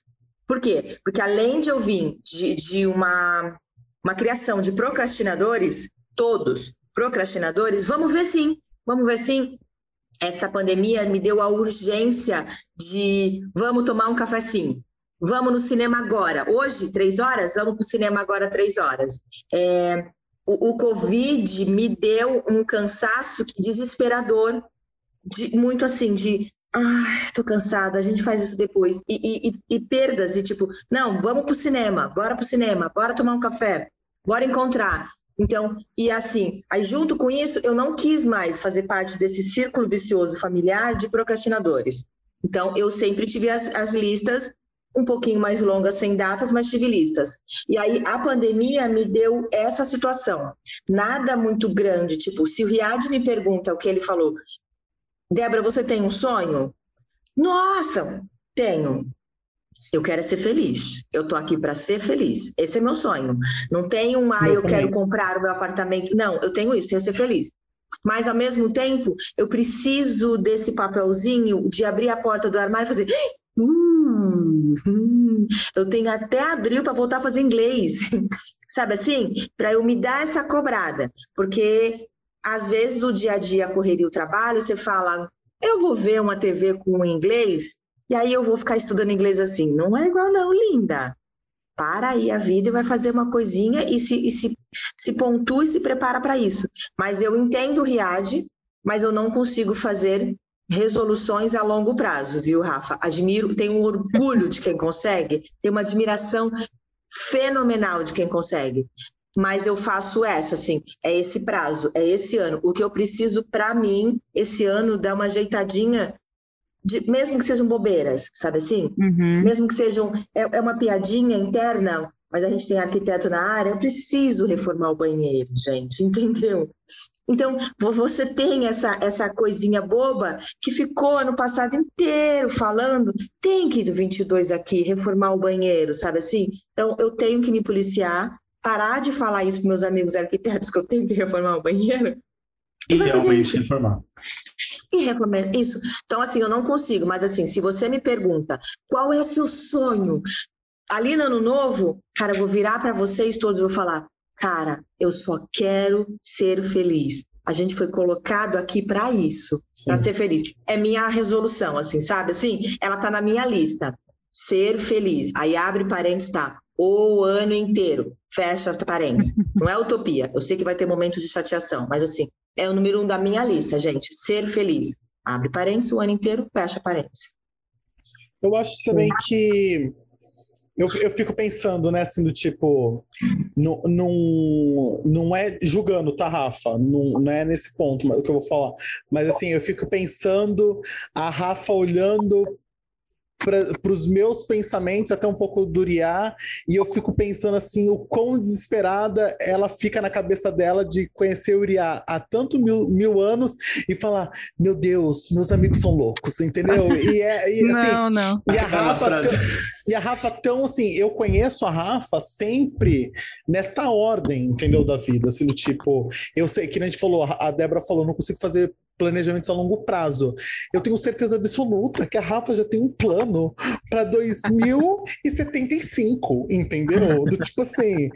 Por quê? Porque além de eu vir de, de uma, uma criação de procrastinadores, todos procrastinadores, vamos ver sim, vamos ver sim, essa pandemia me deu a urgência de vamos tomar um cafezinho, vamos no cinema agora. Hoje, três horas, vamos para o cinema agora, três horas. É, o, o, Covid me deu um cansaço desesperador, de, muito assim, de ai, tô cansada, a gente faz isso depois. E, e, e perdas, de tipo, não, vamos para o cinema, bora para o cinema, bora tomar um café, bora encontrar. Então, e assim, aí junto com isso, eu não quis mais fazer parte desse círculo vicioso familiar de procrastinadores. Então, eu sempre tive as, as listas um pouquinho mais longas, sem datas, mas tive listas. E aí, a pandemia me deu essa situação. Nada muito grande, tipo, se o Riad me pergunta o que ele falou, Débora, você tem um sonho? Nossa, tenho. Eu quero ser feliz. Eu tô aqui para ser feliz. Esse é meu sonho. Não tenho um, ah, eu quero comprar o meu apartamento. Não, eu tenho isso, tenho que ser feliz. Mas ao mesmo tempo, eu preciso desse papelzinho de abrir a porta do armário e fazer. Hum, hum. Eu tenho até abril para voltar a fazer inglês. Sabe assim? Para eu me dar essa cobrada. Porque às vezes o dia a dia, a correria, o trabalho, você fala, eu vou ver uma TV com inglês, e aí eu vou ficar estudando inglês assim. Não é igual, não, linda. Para aí a vida e vai fazer uma coisinha e se, e se, se pontua e se prepara para isso. Mas eu entendo o RIAD, mas eu não consigo fazer resoluções a longo prazo, viu, Rafa? Admiro, tenho um orgulho de quem consegue, tenho uma admiração fenomenal de quem consegue. Mas eu faço essa, assim, é esse prazo, é esse ano. O que eu preciso para mim, esse ano, dar uma ajeitadinha de, mesmo que sejam bobeiras, sabe assim? Uhum. Mesmo que sejam. É, é, uma piadinha interna, mas a gente tem arquiteto na área, eu preciso reformar o banheiro, gente, entendeu? Então, você tem essa, essa coisinha boba que ficou ano passado inteiro falando, tem que ir do 22 aqui, reformar o banheiro, sabe assim? Então, eu tenho que me policiar, parar de falar isso para meus amigos arquitetos que eu tenho que reformar o banheiro. E, e realmente reformar. E reformar isso. Então, assim, eu não consigo, mas assim, se você me pergunta qual é o seu sonho, ali no ano novo, cara, eu vou virar para vocês todos e vou falar, cara, eu só quero ser feliz. A gente foi colocado aqui para isso, para ser feliz. É minha resolução, assim, sabe? Assim, ela tá na minha lista. Ser feliz. Aí abre parênteses, tá? O ano inteiro. Fecha parênteses. Não é utopia. Eu sei que vai ter momentos de chateação, mas assim, é o número um da minha lista, gente. Ser feliz. Abre parênteses o ano inteiro, fecha parênteses. Eu acho também que. Eu, eu fico pensando, né, assim, do tipo. Não, não, não é julgando, tá, Rafa? Não, não é nesse ponto que eu vou falar. Mas, assim, eu fico pensando a Rafa olhando para os meus pensamentos, até um pouco do Uriá, e eu fico pensando assim, o quão desesperada ela fica na cabeça dela de conhecer o Uriá há tanto mil, mil anos e falar, meu Deus, meus amigos são loucos, entendeu? E, é, e, assim, não, não. E a Rafa, tão, e a Rafa tão assim, eu conheço a Rafa sempre nessa ordem, entendeu, da vida, assim, do tipo, eu sei, que a gente falou, a Débora falou, não consigo fazer planejamentos a longo prazo. Eu tenho certeza absoluta que a Rafa já tem um plano para 2075, entendeu? Do tipo assim.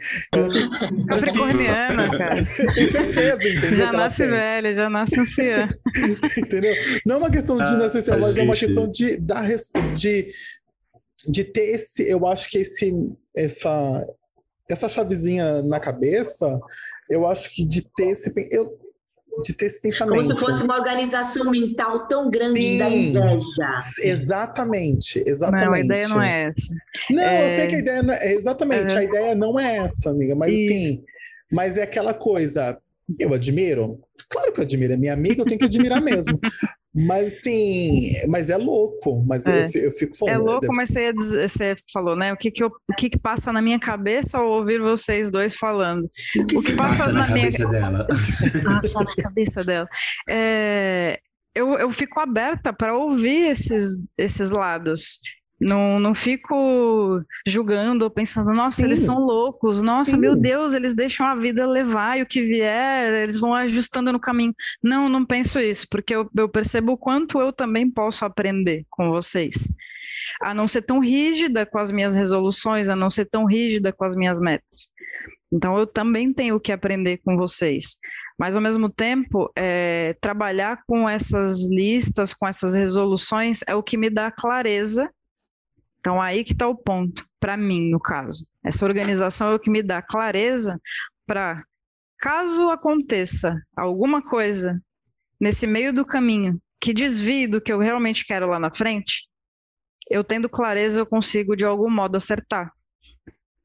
Capricorniana, cara. Tenho certeza, entendeu? Já nasce velha, já nasce anciã. entendeu? Não é uma questão de ah, nascer mas é uma questão de dar de, de ter esse, eu acho que esse essa essa chavezinha na cabeça, eu acho que de ter esse eu de ter esse pensamento. Como se fosse uma organização mental tão grande Sim, da inveja. Exatamente, exatamente. Não, a ideia não é essa. Não, é... eu sei que a ideia não é, exatamente, é... a ideia não é essa, amiga, mas sim, mas é aquela coisa, eu admiro? Claro que eu admiro, é minha amiga, eu tenho que admirar mesmo. Mas sim, mas é louco, mas é. eu, eu, fico falando. É louco, mas você, você, falou, né? O que que, eu, o que que passa na minha cabeça ao ouvir vocês dois falando? O que, o que passa, passa, na, na cabeça minha... dela? Passa na cabeça dela. É, eu, eu fico aberta para ouvir esses, esses lados. Não, não fico julgando ou pensando, nossa, Sim. eles são loucos, nossa, Sim. meu Deus, eles deixam a vida levar e o que vier, eles vão ajustando no caminho. Não, não penso isso, porque eu, eu percebo o quanto eu também posso aprender com vocês. A não ser tão rígida com as minhas resoluções, a não ser tão rígida com as minhas metas. Então, eu também tenho que aprender com vocês. Mas, ao mesmo tempo, é, trabalhar com essas listas, com essas resoluções, é o que me dá clareza então, aí que está o ponto, para mim, no caso. Essa organização é o que me dá clareza para, caso aconteça alguma coisa nesse meio do caminho que desvie do que eu realmente quero lá na frente, eu tendo clareza, eu consigo de algum modo acertar,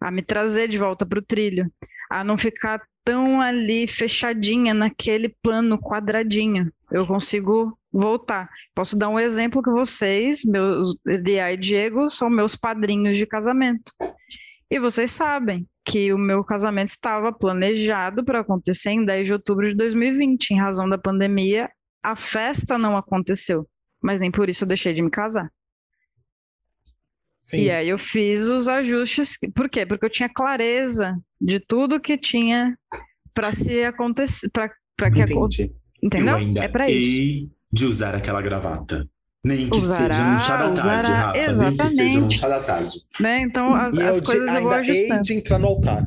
a me trazer de volta para o trilho, a não ficar tão ali fechadinha naquele plano quadradinho. Eu consigo voltar. Posso dar um exemplo que vocês, meus Lia e Diego, são meus padrinhos de casamento. E vocês sabem que o meu casamento estava planejado para acontecer em 10 de outubro de 2020. Em razão da pandemia, a festa não aconteceu, mas nem por isso eu deixei de me casar. Sim. E aí eu fiz os ajustes. Por quê? Porque eu tinha clareza de tudo que tinha para se acontecer, para que aconteça. Entendeu? é para isso de usar aquela gravata. Nem que usará, seja no chá da tarde, usará, Rafa. Exatamente. Nem que seja no chá da tarde. Né? Então, as, e as eu coisas ainda eu hei de entrar no altar.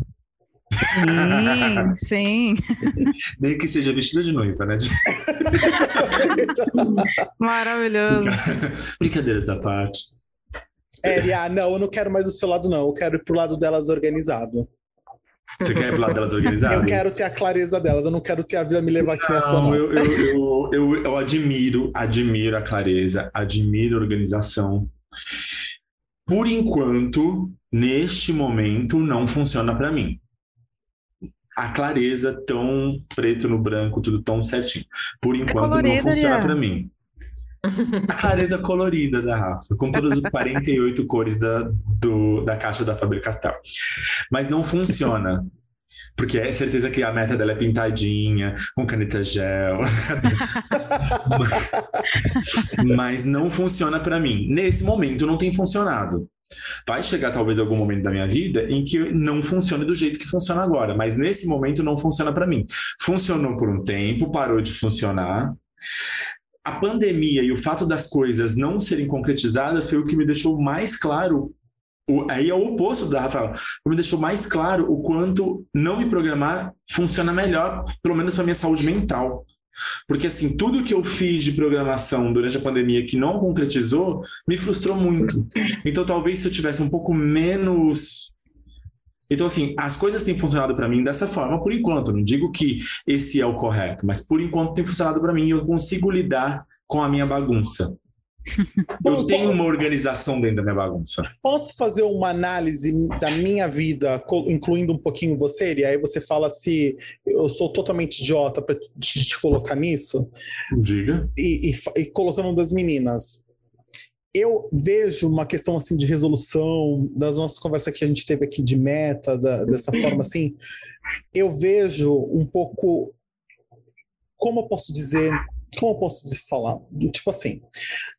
Sim, sim. Nem que seja vestida de noiva, né? Maravilhoso. Brincadeiras da parte. É, ah, não, eu não quero mais o seu lado, não. Eu quero ir pro lado delas organizado. Você quer ir pro lado delas organizadas? Eu quero ter a clareza delas, eu não quero ter a vida me levar aqui não, eu, eu, eu, eu, eu admiro, admiro a clareza, admiro a organização. Por enquanto, neste momento, não funciona para mim. A clareza tão preto no branco, tudo tão certinho. Por enquanto, é não funciona para mim. A clareza colorida da Rafa, com todas as 48 cores da, do, da caixa da Faber-Castell. Mas não funciona. Porque é certeza que a meta dela é pintadinha, com caneta gel. Mas não funciona para mim. Nesse momento não tem funcionado. Vai chegar talvez algum momento da minha vida em que não funcione do jeito que funciona agora, mas nesse momento não funciona para mim. Funcionou por um tempo, parou de funcionar a pandemia e o fato das coisas não serem concretizadas foi o que me deixou mais claro. O, aí é o oposto da Rafael. Me deixou mais claro o quanto não me programar funciona melhor, pelo menos para minha saúde mental. Porque, assim, tudo que eu fiz de programação durante a pandemia que não concretizou me frustrou muito. Então, talvez se eu tivesse um pouco menos então, assim, as coisas têm funcionado para mim dessa forma por enquanto. não digo que esse é o correto, mas por enquanto tem funcionado para mim e eu consigo lidar com a minha bagunça. Eu tenho uma organização dentro da minha bagunça. Posso fazer uma análise da minha vida, incluindo um pouquinho você? E aí você fala se eu sou totalmente idiota para te, te, colocar nisso? Diga. E, e, e colocando das meninas. Eu vejo uma questão assim de resolução das nossas conversas que a gente teve aqui de meta, da, dessa forma assim, eu vejo um pouco como eu posso dizer, como eu posso falar, tipo assim,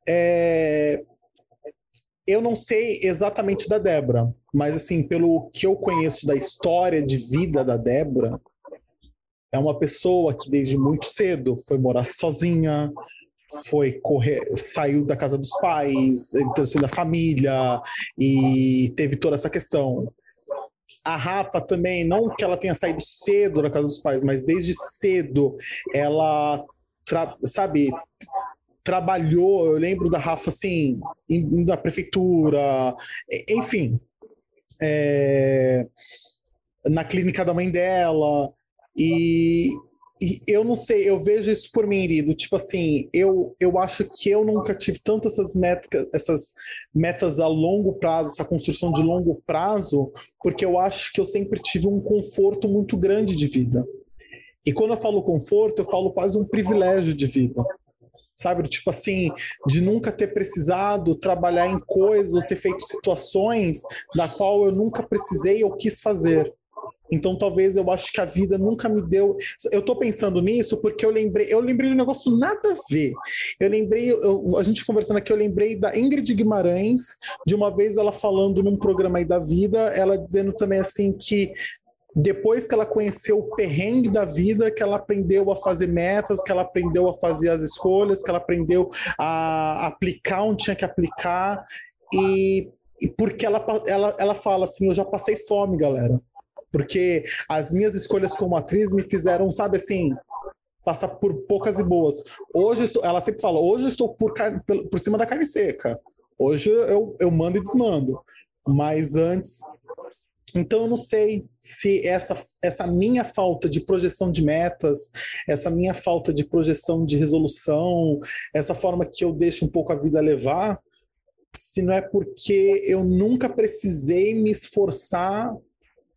é, eu não sei exatamente da Débora, mas assim, pelo que eu conheço da história de vida da Débora, é uma pessoa que desde muito cedo foi morar sozinha, foi correr, saiu da casa dos pais, entrou da família e teve toda essa questão. A Rafa também, não que ela tenha saído cedo da casa dos pais, mas desde cedo ela, sabe, trabalhou. Eu lembro da Rafa assim, indo na prefeitura, enfim, é, na clínica da mãe dela. E eu não sei, eu vejo isso por mim, Irido. Tipo assim, eu, eu acho que eu nunca tive tanto essas metas, essas metas a longo prazo, essa construção de longo prazo, porque eu acho que eu sempre tive um conforto muito grande de vida. E quando eu falo conforto, eu falo quase um privilégio de vida. Sabe, tipo assim, de nunca ter precisado trabalhar em coisas ou ter feito situações da qual eu nunca precisei ou quis fazer. Então, talvez eu acho que a vida nunca me deu. Eu tô pensando nisso porque eu lembrei, eu lembrei de um negócio nada a ver. Eu lembrei, eu, a gente conversando aqui, eu lembrei da Ingrid Guimarães, de uma vez ela falando num programa aí da vida, ela dizendo também assim que depois que ela conheceu o perrengue da vida, que ela aprendeu a fazer metas, que ela aprendeu a fazer as escolhas, que ela aprendeu a aplicar onde tinha que aplicar. E, e porque ela, ela, ela fala assim: eu já passei fome, galera porque as minhas escolhas como atriz me fizeram, sabe assim, passar por poucas e boas. Hoje, estou, ela sempre fala, hoje eu estou por, por cima da carne seca. Hoje eu, eu mando e desmando. Mas antes. Então, eu não sei se essa, essa minha falta de projeção de metas, essa minha falta de projeção de resolução, essa forma que eu deixo um pouco a vida levar, se não é porque eu nunca precisei me esforçar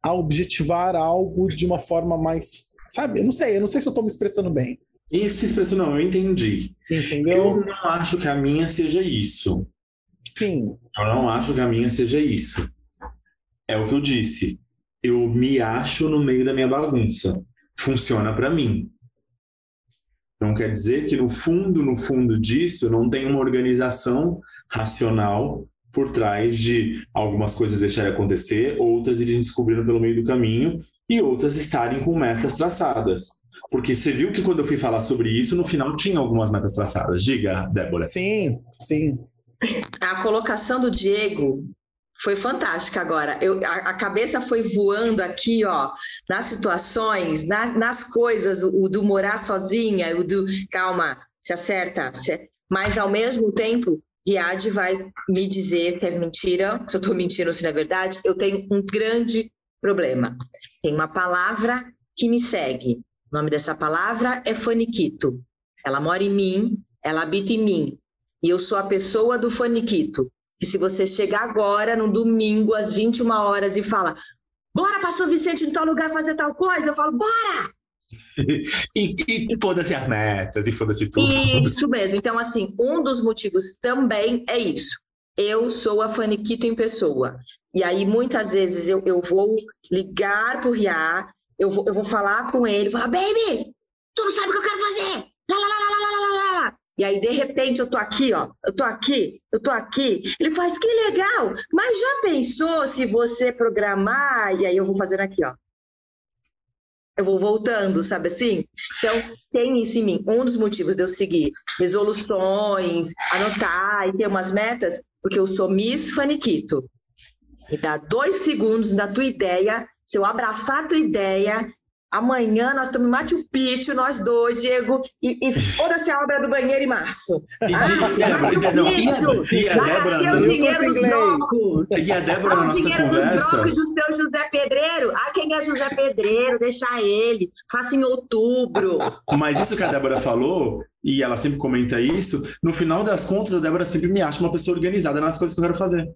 a objetivar algo de uma forma mais. Sabe? Eu não sei, eu não sei se eu estou me expressando bem. Isso, expressão não, eu entendi. Entendeu? Eu não acho que a minha seja isso. Sim. Eu não acho que a minha seja isso. É o que eu disse. Eu me acho no meio da minha bagunça. Funciona para mim. Não quer dizer que no fundo, no fundo disso, não tem uma organização racional por trás de algumas coisas deixarem acontecer, outras irem descobrindo pelo meio do caminho e outras estarem com metas traçadas. Porque você viu que quando eu fui falar sobre isso, no final tinha algumas metas traçadas. Diga, Débora. Sim, sim. A colocação do Diego foi fantástica agora. Eu, a, a, cabeça foi voando aqui, ó, nas situações, nas, nas coisas, o, o, do morar sozinha, o do calma, se acerta, se, mas ao mesmo tempo Riad vai me dizer se é mentira, se eu estou mentindo ou se não é verdade. Eu tenho um grande problema. Tem uma palavra que me segue. O nome dessa palavra é faniquito. Ela mora em mim, ela habita em mim. E eu sou a pessoa do faniquito. Que se você chegar agora, no domingo, às 21 horas, e fala: Bora São Vicente em tal lugar fazer tal coisa, eu falo: Bora! E, e foda-se as metas, e foda-se tudo. Isso mesmo. Então, assim, um dos motivos também é isso. Eu sou a Faniquito em pessoa. E aí, muitas vezes, eu, eu vou ligar pro Riá, eu vou, eu vou falar com ele, falar, baby, tu não sabe o que eu quero fazer! Lá, lá, lá, lá, lá, lá, lá. E aí, de repente, eu tô aqui, ó, eu tô aqui, eu tô aqui. Ele faz, que legal, mas já pensou se você programar? E aí eu vou fazendo aqui, ó eu vou voltando, sabe assim? Então, tem isso em mim. Um dos motivos de eu seguir resoluções, anotar e ter umas metas, porque eu sou Miss Faniquito. Me dá dois segundos da tua ideia, se eu abraçar a tua ideia, Amanhã nós estamos em Machu Picchu, nós dois, Diego, e, e foda-se a obra do banheiro em março. E, ah, Machu Picchu, e a Débora, o dinheiro dos blocos. E a Débora, na nossa dinheiro dos blocos do seu José Pedreiro. Ah, quem é José Pedreiro? Deixa ele. Faça em outubro. Mas isso que a Débora falou, e ela sempre comenta isso, no final das contas, a Débora sempre me acha uma pessoa organizada nas coisas que eu quero fazer.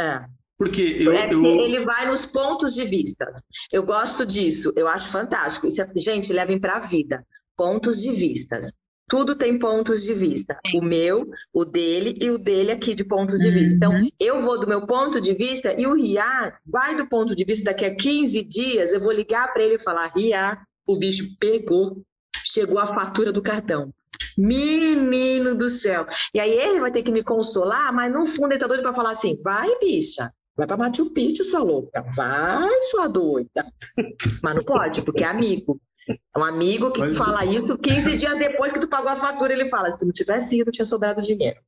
É. Porque eu, é, eu... ele vai nos pontos de vista. Eu gosto disso, eu acho fantástico. Isso é, gente, levem para a vida. Pontos de vistas. tudo tem pontos de vista. O meu, o dele e o dele aqui de pontos de vista. Então, Uhum. eu vou do meu ponto de vista e o Ria vai do ponto de vista daqui a 15 dias, eu vou ligar para ele e falar: Ria, o bicho pegou, chegou a fatura do cartão. Menino do céu. E aí ele vai ter que me consolar, mas no fundo ele tá doido para falar assim: vai, bicha. Vai para Machu Picchu, sua louca. Vai, sua doida. Mas não pode, porque é amigo. É um amigo que Mas- fala isso 15 dias depois que tu pagou a fatura. Ele fala: se tu não tivesse ido, tinha sobrado dinheiro.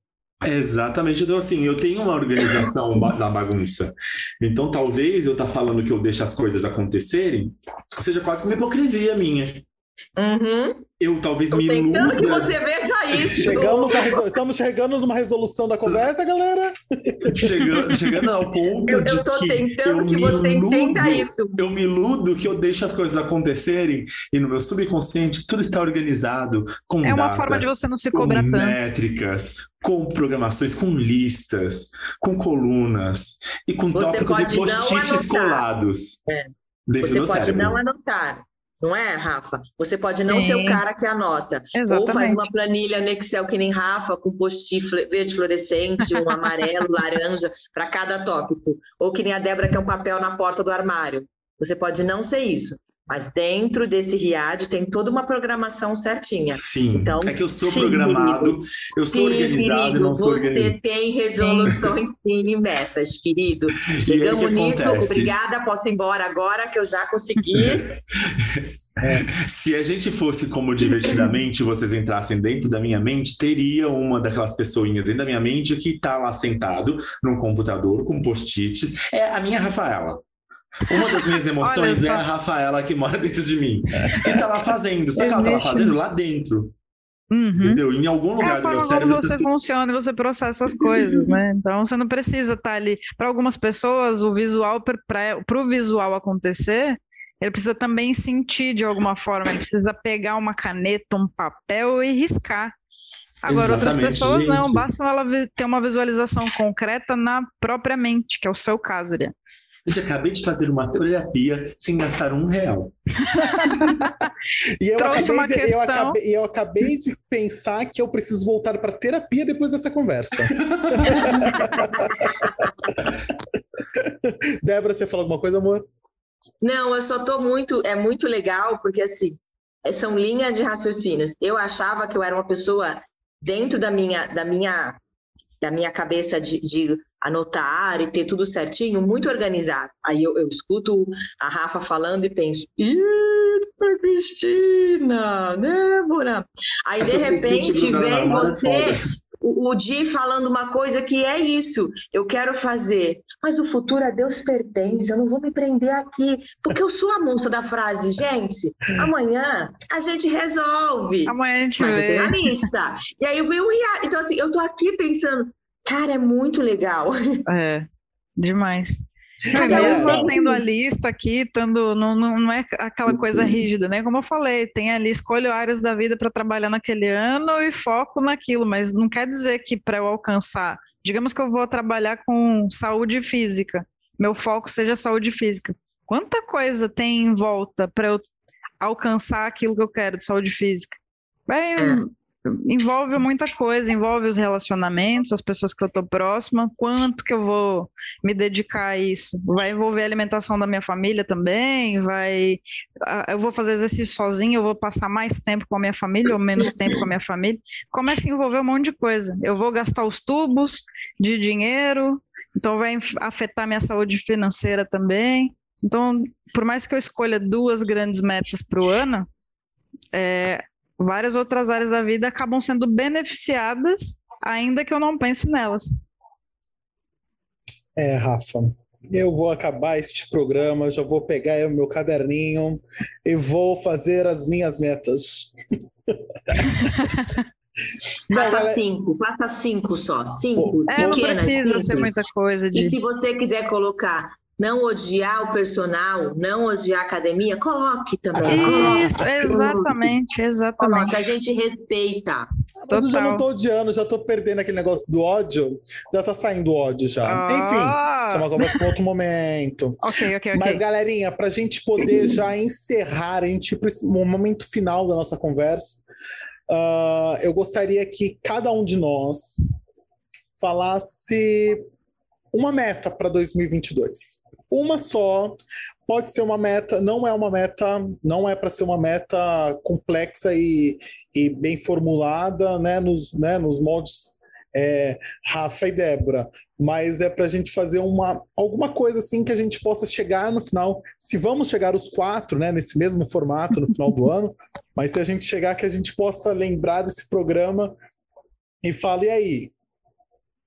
Exatamente. Então, assim, eu tenho uma organização na bagunça. Então, talvez eu estar falando que eu deixo as coisas acontecerem seja quase uma hipocrisia minha. Uhum. Eu talvez Tô me tentando que iluda. você veja isso. Chegamos resol- Estamos chegando numa resolução da conversa, galera. Chegando, chegando ao ponto Eu, de eu tô que tentando eu que você entenda iludo- isso. Eu me iludo que eu deixo as coisas acontecerem e no meu subconsciente tudo está organizado com É uma datas, forma de você não se com cobrar tanto. métricas, com programações, com listas, com colunas e com Você tópicos e post-its colados É. Você pode cérebro. não anotar, não é, Rafa? Você pode não Sim. ser o cara que anota. Ou faz Exatamente. uma planilha no Excel que nem Rafa, com post-it fle- verde fluorescente, um amarelo, laranja, para cada tópico. Ou que nem a Débora, que é um papel na porta do armário. Você pode não ser isso. Mas dentro desse RIAD tem toda uma programação certinha. Sim, Então, é que eu sou sim, programado, eu sou Sim, organizado querido, não sou você organizado. tem resoluções sim, e metas, querido. O Chegamos que nisso, acontece? obrigada, posso ir embora agora que eu já consegui. Se a gente fosse como divertidamente, vocês entrassem dentro da minha mente, teria uma daquelas pessoinhas dentro da minha mente que tá lá sentado num computador com post-its. É a minha Rafaela. Uma das minhas emoções é a Rafaela que mora dentro de mim. E tá lá fazendo. Só que ela tá lá fazendo lá dentro. Uhum. Entendeu? Em algum É lugar a do meu cérebro. como você funciona e você processa as coisas, né? Então você não precisa estar ali. Para algumas pessoas, o visual, para o visual acontecer, ele precisa também sentir de alguma forma, ele precisa pegar uma caneta, um papel e riscar. Agora, outras Exatamente, pessoas não, gente. basta ela ter uma visualização concreta na própria mente, que é o seu caso, Lia. Gente, acabei de fazer uma terapia sem gastar um real. E eu acabei, uma de, eu, questão. acabei, eu acabei de pensar que eu preciso voltar para terapia depois dessa conversa. Débora, você falou alguma coisa, amor? Não, eu só tô muito, é muito legal, porque assim, é- são linhas de raciocínios. Eu achava que eu era uma pessoa dentro da minha, da minha, da minha cabeça de, de anotar e ter tudo certinho, muito organizado. Aí eu, eu escuto a Rafa falando e penso, ih, Cristina, Débora. Aí de Essa repente sentido da vem é você foda. o, o Di falando uma coisa que é isso, eu quero fazer, mas o futuro a Deus pertence, eu não vou me prender aqui, porque eu sou a moça da frase, gente, amanhã a gente resolve, Amanhã a gente mas eu vê. tenho a lista. E aí eu vi o então assim, eu tô aqui pensando, cara, é muito legal. É, demais. Não, e Galera. mesmo eu tendo a lista aqui, tendo, não, não, não é aquela coisa rígida, né? Como eu falei, tem ali, escolho áreas da vida para trabalhar naquele ano e foco naquilo, mas não quer dizer que para eu alcançar, digamos que eu vou trabalhar com saúde física, meu foco seja saúde física. Quanta coisa tem em volta para eu alcançar aquilo que eu quero de saúde física? Bem, É. envolve muita coisa, envolve os relacionamentos, as pessoas que eu tô próxima, quanto que eu vou me dedicar a isso. Vai envolver a alimentação da minha família também, vai. Eu vou fazer exercício sozinho, eu vou passar mais tempo com a minha família ou menos tempo com a minha família. Começa a envolver um monte de coisa. Eu vou gastar os tubos de dinheiro, então vai afetar minha saúde financeira também. Então, por mais que eu escolha duas grandes metas para o ano, é, várias outras áreas da vida acabam sendo beneficiadas, ainda que eu não pense nelas. É, Rafa. Eu vou acabar este programa, já vou pegar o meu caderninho e vou fazer as minhas metas. Não, faça galera, cinco, faça cinco só, cinco, É, não pequenas, precisa ser simples. muita coisa E de. se você quiser colocar não odiar o personal, não odiar a academia, coloque também. Coloque. Exatamente, exatamente. Coloque, a gente respeita. mas eu já não tô odiando, já tô perdendo aquele negócio do ódio, já tá saindo ódio já. Ah. Enfim, isso é uma conversa para outro momento. Ok, ok, ok. Mas, galerinha, para a gente poder já encerrar, a gente ir para esse momento final da nossa conversa, Uh, eu gostaria que cada um de nós falasse uma meta para 2022. Uma só, pode ser uma meta, não é uma meta, não é para ser uma meta complexa e, e bem formulada, né, nos, né, nos moldes é, Rafa e Débora, mas é para a gente fazer uma, alguma coisa assim que a gente possa chegar no final. Se vamos chegar os quatro, né, nesse mesmo formato no final do ano, mas se a gente chegar que a gente possa lembrar desse programa e fale e aí,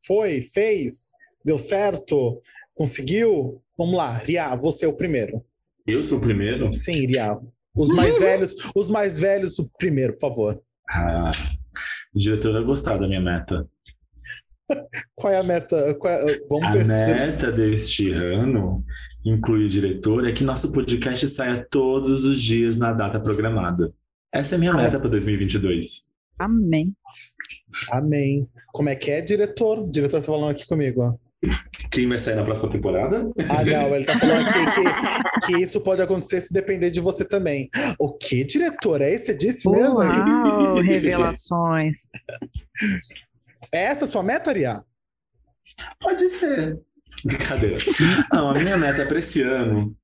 foi, fez, deu certo, conseguiu? Vamos lá, Ria, você é o primeiro. Eu sou o primeiro? Sim, Ria. Os mais velhos, os mais velhos, o primeiro, por favor. Ah, o diretor vai gostar da minha meta. Qual é a meta? É, vamos a ver meta deste ano, inclui o diretor, é que nosso podcast saia todos os dias na data programada. Essa é a minha meta para 2022. Amém. Amém. Como é que é, diretor? O diretor tá falando aqui comigo, ó. Quem vai sair na próxima temporada? Ah, não, ele tá falando aqui que, que isso pode acontecer se depender de você também. O que, diretor? É isso? Você disse mesmo? Uau, revelações. É essa a sua meta, Ariá? Pode ser. Brincadeira. Não, a minha meta para esse ano,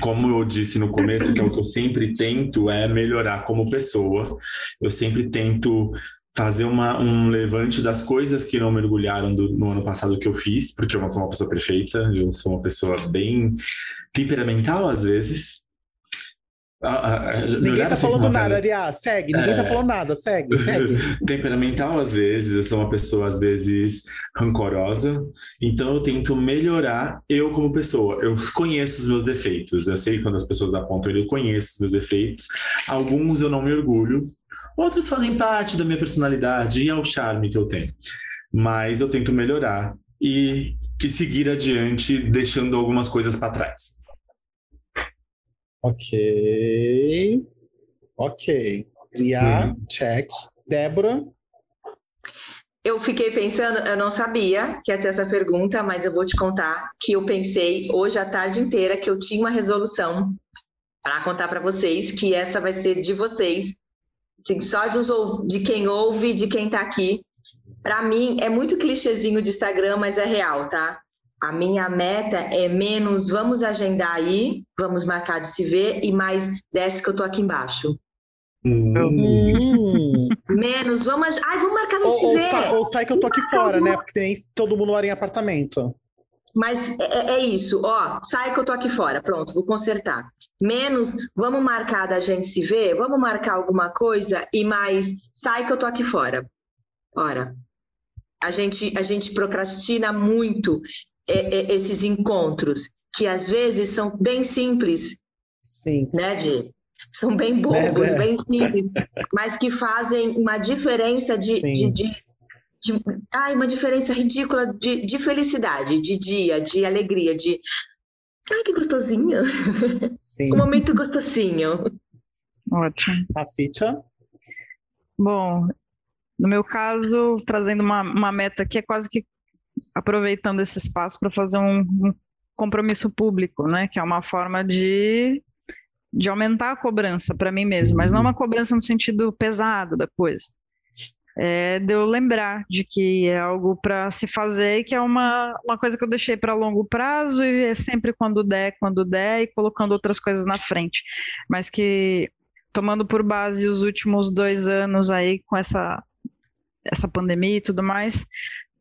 como eu disse no começo, que é o que eu sempre tento é melhorar como pessoa. Eu sempre tento fazer uma, um levante das coisas que não mergulharam do, no ano passado que eu fiz, porque eu não sou uma pessoa perfeita, eu sou uma pessoa bem temperamental às vezes, ah, ah, ah, ninguém tá assim, falando nada, Ariá. Segue, ninguém tá é... tá falando nada, segue, segue. Temperamental, às vezes, eu sou uma pessoa, às vezes, rancorosa. Então eu tento melhorar eu como pessoa. Eu conheço os meus defeitos. Eu sei quando as pessoas apontam, eu conheço os meus defeitos. Alguns eu não me orgulho. Outros fazem parte da minha personalidade e é o charme que eu tenho. Mas eu tento melhorar e que seguir adiante, deixando algumas coisas para trás. Ok. Ok. Ria, uhum. check. Débora? Eu fiquei pensando, eu não sabia que ia ter essa pergunta, mas eu vou te contar que eu pensei hoje a tarde inteira que eu tinha uma resolução para contar para vocês, que essa vai ser de vocês, assim, só dos, de quem ouve, de quem está aqui. Para mim, é muito clichêzinho de Instagram, mas é real, tá? A minha meta é menos vamos agendar aí, vamos marcar de se ver, e mais desce que eu tô aqui embaixo. Hum. Menos, vamos. Ai, vamos marcar de se ver. Ou, ou sai que eu tô aqui fora, né? Porque tem todo mundo mora em apartamento. Mas é, é, é, isso, ó, sai que eu tô aqui fora, pronto, vou consertar. Menos, vamos marcar da gente se ver, vamos marcar alguma coisa? E mais, sai que eu tô aqui fora. Ora, a gente, a gente procrastina muito é, é, esses encontros, que às vezes são bem simples, Sim. né, de são bem bobos, é, bem simples, mas que fazem uma diferença de, de, de, de, ai, uma diferença ridícula de, de felicidade, de dia, de alegria, de ai, que gostosinho. Sim. um momento gostosinho. Ótimo. A ficha? Bom, no meu caso, trazendo uma, uma meta que é quase que aproveitando esse espaço para fazer um, um, compromisso público, né? Que é uma forma de, de aumentar a cobrança para mim mesmo, mas não uma cobrança no sentido pesado da coisa. É, de eu lembrar de que é algo para se fazer e que é uma, uma coisa que eu deixei para longo prazo e é sempre quando der, quando der e colocando outras coisas na frente. Mas que tomando por base os últimos dois anos aí com essa, essa pandemia e tudo mais,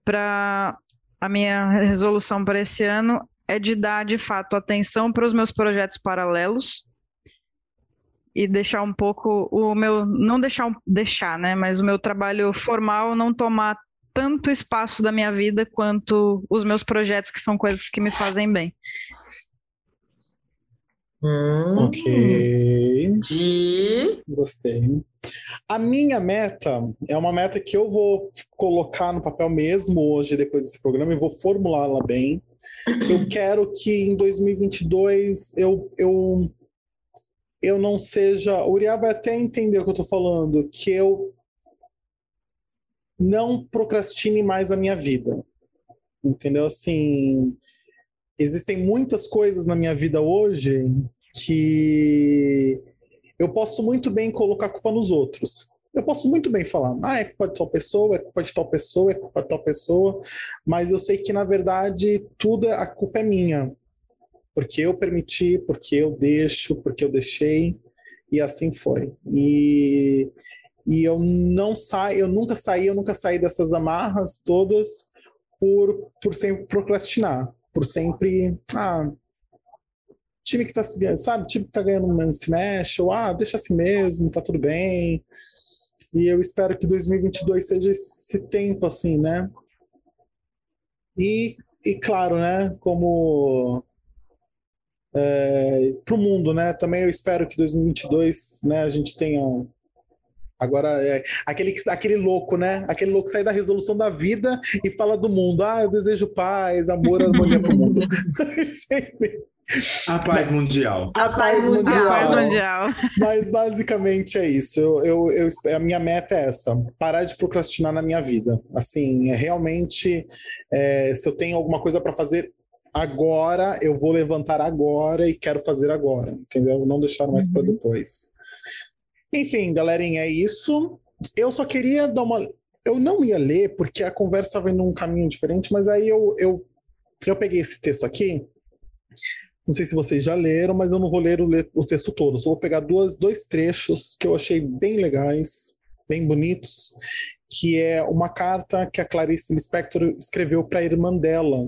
para a minha resolução para esse ano é de dar de fato atenção para os meus projetos paralelos e deixar um pouco o meu não deixar deixar, né, mas o meu trabalho formal não tomar tanto espaço da minha vida quanto os meus projetos que são coisas que me fazem bem. Hum, ok. E... Gostei. A minha meta é uma meta que eu vou colocar no papel mesmo hoje, depois desse programa, e vou formulá-la bem. Eu quero que em 2022 eu, eu, eu não seja. O Uriah vai até entender o que eu estou falando, que eu não procrastine mais a minha vida. Entendeu? Assim, existem muitas coisas na minha vida hoje que eu posso muito bem colocar culpa nos outros. eu posso muito bem falar, ah, é culpa de tal pessoa, é culpa de tal pessoa, é culpa de tal pessoa, mas eu sei que, na verdade, tudo, a culpa é minha. Porque eu permiti, porque eu deixo, porque eu deixei, e assim foi. E, e eu não saio, eu nunca saí, eu nunca saí dessas amarras todas por, por sempre procrastinar, por sempre, ah, time que tá se sabe, time que tá ganhando se mexe, ou ah, deixa assim mesmo, tá tudo bem. E eu espero que 2022 seja esse tempo assim, né? E, e claro, né, como é, para o mundo, né? Também eu espero que 2022, né, a gente tenha Agora, é, aquele, aquele louco, né? Aquele louco sai da resolução da vida e fala do mundo. Ah, eu desejo paz, amor, harmonia para o mundo. A paz mundial. A paz mundial. A paz mundial. Mas basicamente é isso. Eu, eu, eu, a minha meta é essa: parar de procrastinar na minha vida. Assim, é realmente, é, se eu tenho alguma coisa para fazer agora, eu vou levantar agora e quero fazer agora, entendeu? Não deixar mais uhum. para depois. Enfim, galerinha, é isso. Eu só queria dar uma. Eu não ia ler, porque a conversa vai num caminho diferente, mas aí eu, eu, eu peguei esse texto aqui não sei se vocês já leram, mas eu não vou ler o, o texto todo. Só vou pegar duas, dois trechos que eu achei bem legais, bem bonitos, que é uma carta que a Clarice Lispector escreveu para a irmã dela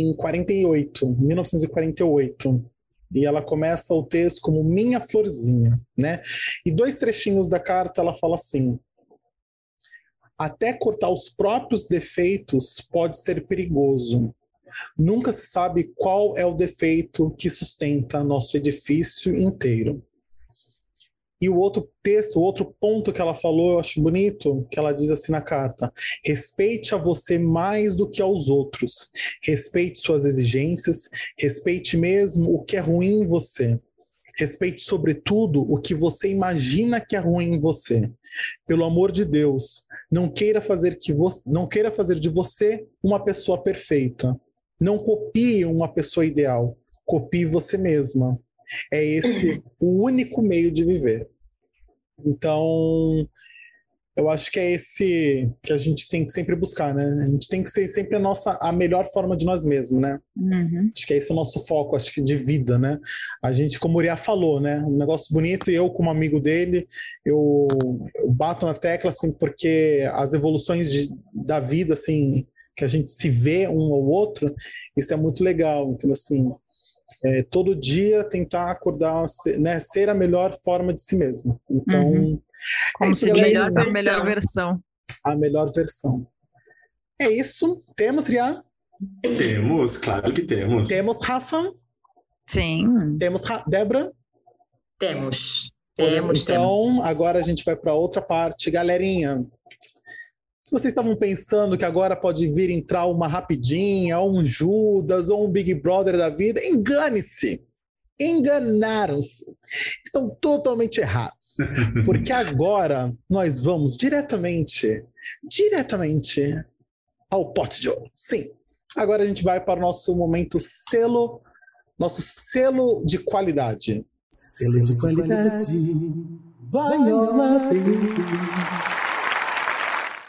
em 48, 1948. E ela começa o texto como minha florzinha, né? E dois trechinhos da carta ela fala assim: Até cortar os próprios defeitos pode ser perigoso Nunca se sabe qual é o defeito que sustenta nosso edifício inteiro. E o outro texto, o outro ponto que ela falou, eu acho bonito, que ela diz assim na carta: respeite a você mais do que aos outros, respeite suas exigências, respeite mesmo o que é ruim em você. Respeite, sobretudo, o que você imagina que é ruim em você. Pelo amor de Deus, não queira fazer que você, não queira fazer de você uma pessoa perfeita. Não copie uma pessoa ideal, copie você mesma. É esse o único meio de viver. Então, eu acho que é esse que a gente tem que sempre buscar, né? A gente tem que ser sempre a nossa a melhor forma de nós mesmos, né? Uhum. Acho que é esse o nosso foco, acho que de vida, né? A gente, como o Uriah falou, né? Um negócio bonito e eu como amigo dele, eu, eu bato na tecla assim porque as evoluções de, da vida assim, que a gente se vê um ao outro, isso é muito legal. Então, assim, é, todo dia tentar acordar, né, ser a melhor forma de si mesmo. Então, uhum. é se melhor, a melhor versão. A melhor versão. É isso. Temos, Rian? Temos, claro que temos. Temos, Rafa? Sim. Temos, Débora? Temos. Temos, então, temos. agora a gente vai para outra parte. Galerinha, se vocês estavam pensando que agora pode vir entrar uma rapidinha, ou um Judas, ou um Big Brother da vida, engane-se. Enganaram-se. Estão totalmente errados. Porque agora nós vamos diretamente, diretamente ao pote de ouro. Sim. Agora a gente vai para o nosso momento selo, nosso selo de qualidade. Selo de qualidade, Viola Davis.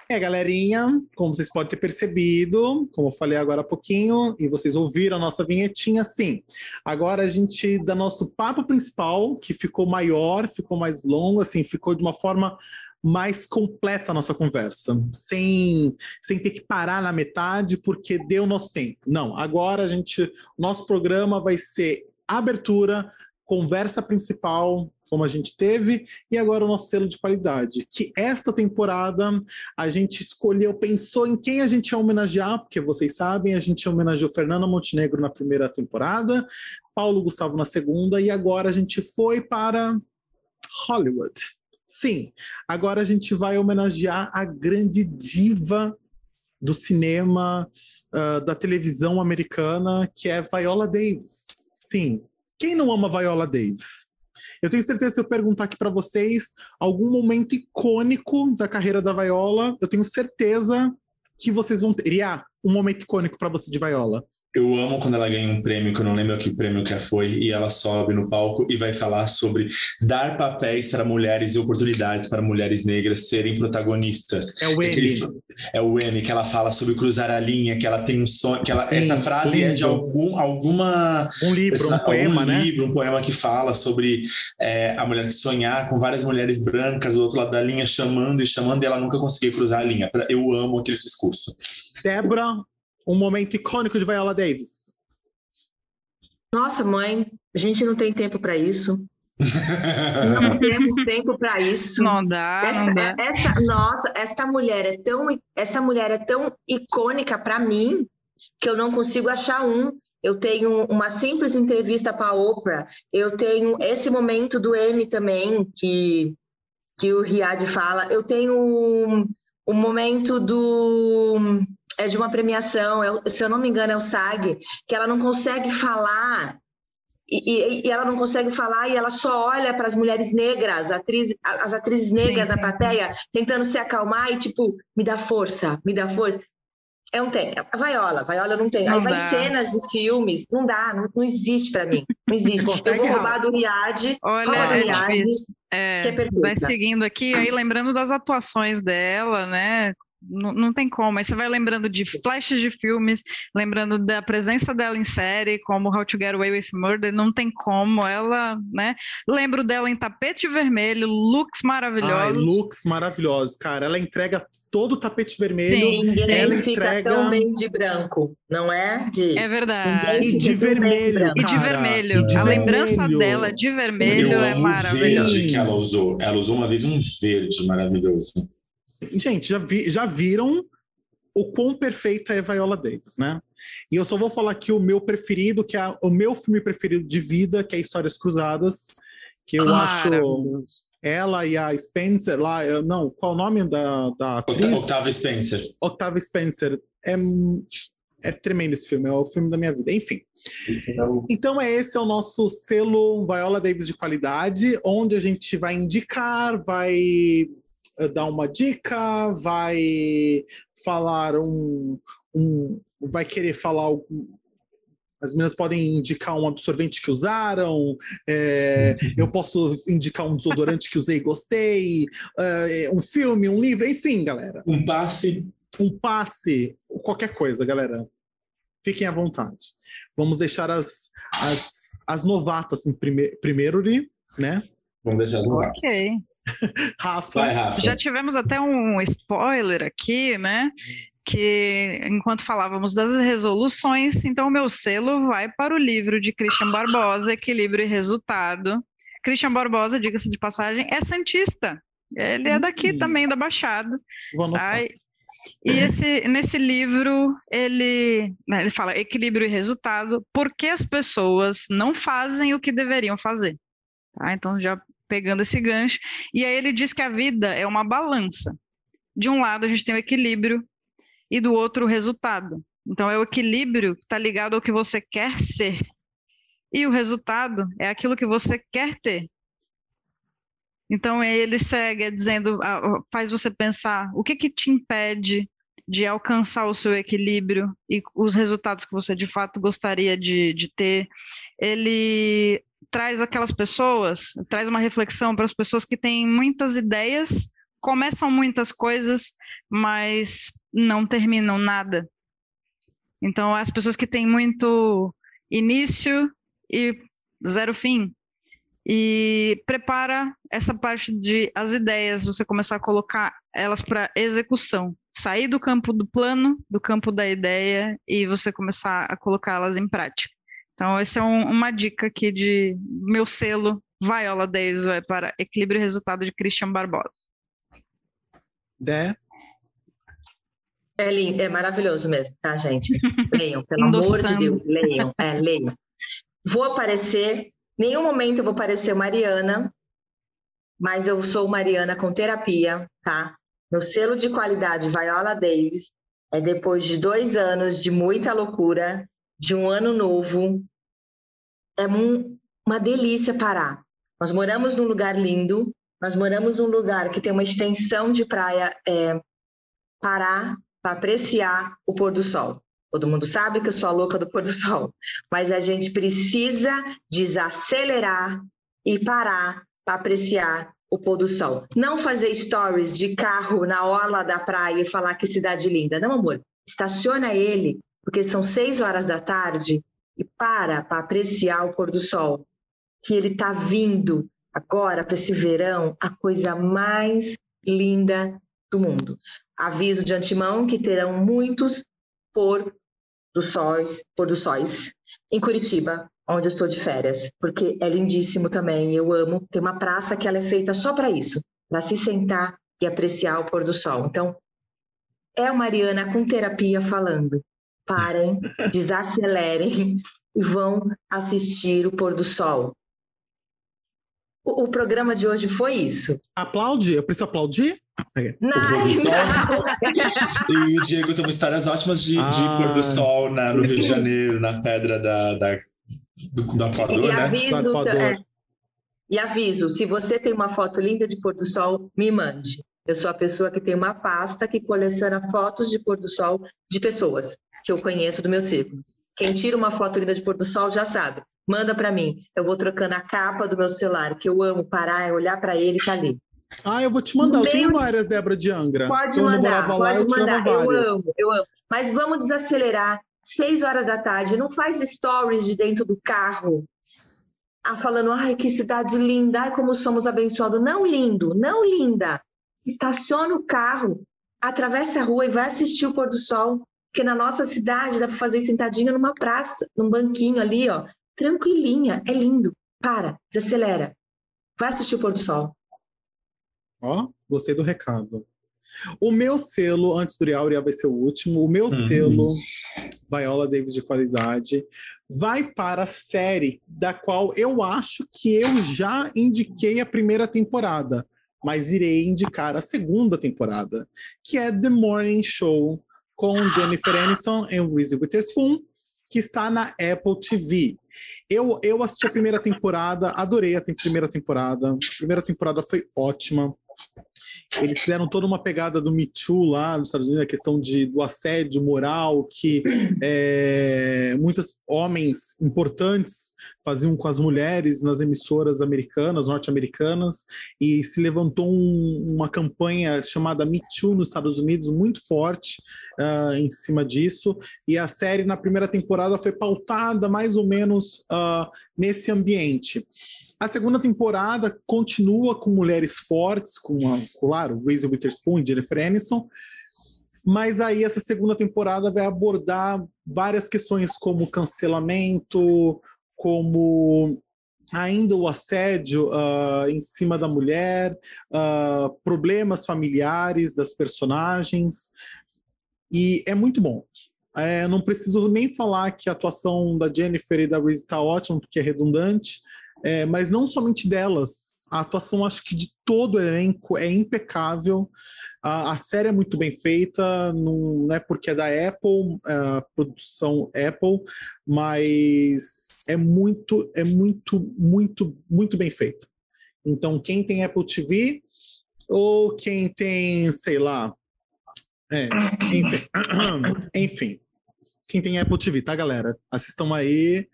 É, galerinha, como vocês podem ter percebido, como eu falei agora há pouquinho, e vocês ouviram a nossa vinhetinha, sim. Agora a gente dá nosso papo principal, que ficou maior, ficou mais longo, assim, ficou de uma forma mais completa a nossa conversa, sem, sem ter que parar na metade porque deu nosso tempo. Não, agora a gente, nosso programa vai ser abertura, conversa principal, como a gente teve, e agora o nosso selo de qualidade, que esta temporada a gente escolheu, pensou em quem a gente ia homenagear, porque vocês sabem, a gente homenageou Fernando Montenegro na primeira temporada, Paulo Gustavo na segunda, e agora a gente foi para Hollywood. Sim, agora a gente vai homenagear a grande diva do cinema, uh, da televisão americana, que é Viola Davis. Sim, quem não ama Viola Davis? Eu tenho certeza se eu perguntar aqui para vocês algum momento icônico da carreira da Viola, eu tenho certeza que vocês vão ter. Um momento icônico para você de Viola. Eu amo quando ela ganha um prêmio, que eu não lembro que prêmio que foi, e ela sobe no palco e vai falar sobre dar papéis para mulheres e oportunidades para mulheres negras serem protagonistas. É o aquele- M. É o M, que ela fala sobre cruzar a linha, que ela tem um sonho, que ela, Sim, essa frase é de lindo. algum, alguma Um livro, um poema, um né? livro, um poema que fala sobre é, a mulher que sonhar com várias mulheres brancas do outro lado da linha, chamando e chamando, e ela nunca conseguia cruzar a linha. Eu amo aquele discurso. Débora, um momento icônico de Viola Davis. Nossa, mãe, a gente não tem tempo para isso. Não temos tempo para isso. Não dá, não Essa, dá. essa- nossa, essa mulher é tão, essa mulher é tão icônica para mim que eu não consigo achar um. Eu tenho uma simples entrevista para a Oprah. Eu tenho esse momento do M também que que o Riad fala. Eu tenho um momento do é de uma premiação. é o- se eu não me engano é o SAG que ela não consegue falar e, e- e ela não consegue falar e ela só olha para as mulheres negras, atriz, as atrizes negras Sim, na plateia, tentando se acalmar e tipo, me dá força, me dá força. É um tem. A Vaiola, Vaiola não tem. Não Aí vai dá. cenas de filmes, não dá, não, não existe para mim. Não existe. Eu Consegue, vou Rafa? roubar do Riad, Olha, do é Riad. É, que é vai seguindo aqui, aí lembrando das atuações dela, né? Não, não tem como. Aí você vai lembrando de flashes de filmes, lembrando da presença dela em série, como How to Get Away with Murder, não tem como. Ela, né? Lembro dela em Tapete Vermelho, looks Ai, maravilhosos. looks maravilhosos, cara. Ela entrega todo o tapete vermelho. Sim. ninguém ela fica entrega- tão bem de branco, não é? De... É verdade. E de vermelho. E de vermelho. E de a lembrança vermelho. dela de vermelho Eu é maravilhosa. verde que ela usou. Ela usou uma vez um verde maravilhoso. Sim, Gente, já, vi- já viram o quão perfeita é Viola Davis, né? E eu só vou falar aqui o meu preferido, que é o meu filme preferido de vida, que é Histórias Cruzadas, que eu acho Maravilhoso. ela e a Spencer lá, não, qual o nome da, da atriz? Octa- Octavia Spencer. Octavia Spencer. É, é tremendo esse filme, é o filme da minha vida. Enfim. Então é esse é o nosso selo Viola Davis de qualidade, onde a gente vai indicar, vai dar uma dica, vai falar um, um vai querer falar algum as meninas podem indicar um absorvente que usaram, é, eu posso indicar um desodorante que usei e gostei, é, um filme, um livro, enfim, galera Um passe. um passe, qualquer coisa, galera. Fiquem à vontade. Vamos deixar as, as, as novatas em prime primeiro, né? Vamos deixar as novatas. Ok. Rafa, Vai, Rafa. Já tivemos até um spoiler aqui, né? Que enquanto falávamos das resoluções, então o meu selo vai para o livro de Christian Barbosa, Equilíbrio e Resultado. Christian Barbosa, diga-se de passagem, é santista. Ele é daqui Hum. também da Baixada. vou anotar. Tá? E esse, nesse livro, ele, né, ele fala equilíbrio e resultado, por que as pessoas não fazem o que deveriam fazer. Tá? Então, já pegando esse gancho. E aí ele diz que a vida é uma balança. De um lado, a gente tem o equilíbrio e do outro, o resultado. Então, é o equilíbrio que está ligado ao que você quer ser. E o resultado é aquilo que você quer ter. Então ele segue dizendo, ah, faz você pensar o que que te impede de alcançar o seu equilíbrio e os resultados que você de fato gostaria de, de ter. Ele traz aquelas pessoas, traz uma reflexão para as pessoas que têm muitas ideias, começam muitas coisas, mas não terminam nada. Então as pessoas que têm muito início e zero fim e prepara essa parte de as ideias, você começar a colocar elas para execução, sair do campo do plano, do campo da ideia e você começar a colocá-las em prática. Então, essa é um, uma dica aqui de meu selo Viola Davis vai para Equilíbrio e Resultado de Christian Barbosa. Dé, É, lindo, é maravilhoso mesmo, tá, gente? Leiam, pelo amor de. Deus, leiam, é, leiam. Vou aparecer, nenhum momento eu vou parecer Mariana, mas eu sou Mariana com terapia, tá? Meu selo de qualidade Viola Davis é depois de dois anos de muita loucura, de um ano novo, é um- uma delícia parar. Nós moramos num lugar lindo, nós moramos num lugar que tem uma extensão de praia, é, parar para apreciar o pôr do sol. Todo mundo sabe que eu sou a louca do pôr do sol, mas a gente precisa desacelerar e parar para apreciar o pôr do sol. Não fazer stories de carro na orla da praia e falar que cidade linda. Não, amor. Estaciona ele, porque são seis horas da tarde e para para apreciar o pôr do sol. Que ele está vindo agora para esse verão, a coisa mais linda do mundo. Aviso de antemão que terão muitos pôr do sóis, pôr do sóis em Curitiba, onde eu estou de férias, porque é lindíssimo também, eu amo. Tem uma praça que ela é feita só para isso, para se sentar e apreciar o pôr do sol. Então, é a Mariana com terapia falando. Parem, desacelerem e vão assistir o pôr do sol. O, o programa de hoje foi isso. Aplaude? Eu preciso aplaudir? Não, O pôr do sol. não. E o Diego tem histórias ótimas de, de Ah. pôr do sol na- no Rio de Janeiro, na pedra da, da- do, do Equador, E né? aviso, Equador. é, e aviso, se você tem uma foto linda de pôr do sol, me mande. Eu sou a pessoa que tem uma pasta que coleciona fotos de pôr do sol de pessoas que eu conheço do meu círculo. Quem tira uma foto linda de pôr do sol já sabe. Manda para mim. Eu vou trocando a capa do meu celular, que eu amo parar, olhar para ele e tá ali. Ah, eu vou te mandar. Eu tenho várias, Débora de Angra. Pode Quando mandar, lá, pode eu mandar. Eu amo, eu amo. Mas vamos desacelerar. Seis horas da tarde, não faz stories de dentro do carro. Ah, falando, ai, que cidade linda, ai, como somos abençoados. Não lindo, não linda. Estaciona o carro, atravessa a rua e vai assistir o pôr do sol. Porque na nossa cidade dá para fazer sentadinha numa praça, num banquinho ali, ó. Tranquilinha, é lindo. Para, desacelera. Vai assistir o pôr do sol. Ó, gostei do recado. O meu selo, antes do Uriel, vai ser o último. O meu Uhum. selo, Viola Davis de qualidade, vai para a série da qual eu acho que eu já indiquei a primeira temporada, mas irei indicar a segunda temporada, que é The Morning Show com Jennifer Aniston e Reese Witherspoon, que está na Apple TV. Eu, eu assisti a primeira temporada, adorei a tem- primeira temporada. A primeira temporada foi ótima. Eles fizeram toda uma pegada do Me Too lá nos Estados Unidos, a questão de, do assédio moral que é, muitos homens importantes faziam com as mulheres nas emissoras americanas, norte-americanas, e se levantou um- uma campanha chamada Me Too nos Estados Unidos muito forte ah, em cima disso. E a série, na primeira temporada, foi pautada mais ou menos ah, nesse ambiente. A segunda temporada continua com mulheres fortes, com, a, claro, Reese Witherspoon e Jennifer Aniston, mas aí essa segunda temporada vai abordar várias questões como cancelamento, como ainda o assédio ah, em cima da mulher, ah, problemas familiares das personagens, e é muito bom. É, não preciso nem falar que a atuação da Jennifer e da Reese está ótima, porque é redundante, é, mas não somente delas. A atuação, acho que de todo o elenco é impecável. A, a série é muito bem feita, não é porque é da Apple, é, a produção Apple, mas é muito, é muito, muito, muito bem feita. Então, quem tem Apple TV ou quem tem, sei lá, é, enfim, enfim, quem tem Apple TV, tá, galera? Assistam aí,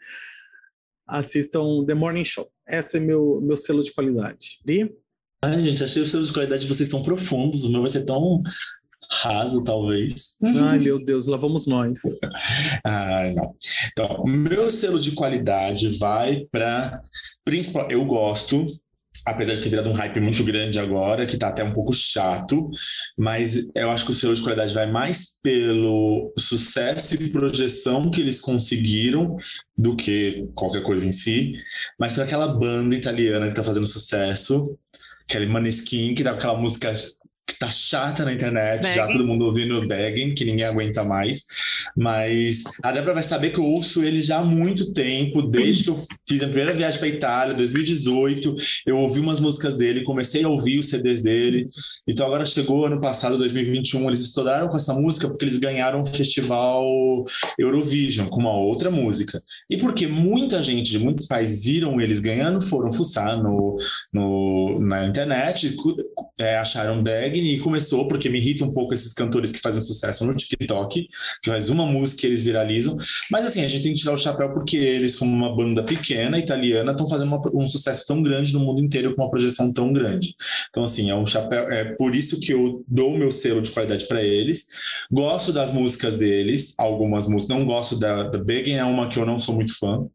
assistam The Morning Show. Esse é meu, meu selo de qualidade. Li? Ai, gente, achei os selos de qualidade de vocês tão profundos. O meu vai ser tão raso, talvez. Ai, meu Deus, lá vamos nós. Ai, não. Então, o meu selo de qualidade vai para principal. Eu gosto, apesar de ter virado um hype muito grande agora, que tá até um pouco chato, mas eu acho que o selo de qualidade vai mais pelo sucesso e projeção que eles conseguiram do que qualquer coisa em si, mas para aquela banda italiana que tá fazendo sucesso, aquele Maneskin, que tá com aquela música que tá chata na internet, já Begging. todo mundo ouvindo Begging, que ninguém aguenta mais. Mas a Débora vai saber que eu ouço ele já há muito tempo, desde que eu fiz a primeira viagem para Itália, 2018. Eu ouvi umas músicas dele, comecei a ouvir os CDs dele. Então agora chegou ano passado, 2021, eles estouraram com essa música porque eles ganharam o festival Eurovision com uma outra música. E porque muita gente de muitos países viram eles ganhando, foram fuçar no, no, na internet, é, a Sharon E começou porque me irrita um pouco esses cantores que fazem sucesso no TikTok, que faz uma música e eles viralizam. Mas assim, a gente tem que tirar o chapéu porque eles, como uma banda pequena, italiana, estão fazendo uma, um sucesso tão grande no mundo inteiro com uma projeção tão grande. Então, assim, é um chapéu. É por isso que eu dou o meu selo de qualidade para eles. Gosto das músicas deles, algumas músicas. Não gosto da, da Begin, é uma que eu não sou muito fã.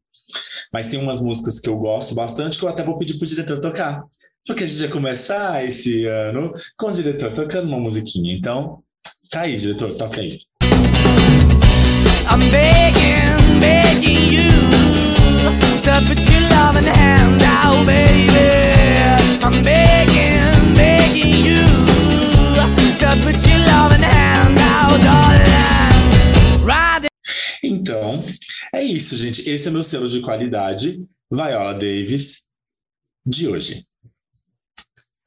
Mas tem umas músicas que eu gosto bastante que eu até vou pedir pro diretor tocar. Porque a gente vai começar esse ano com o diretor tocando uma musiquinha. Então, tá aí, diretor, toca aí. I'm begging, begging you to put your loving hand out, baby. I'm begging, begging you to put your loving hand out, darling. Riding Então, é isso, gente. Esse é meu selo de qualidade, Viola Davis, de hoje.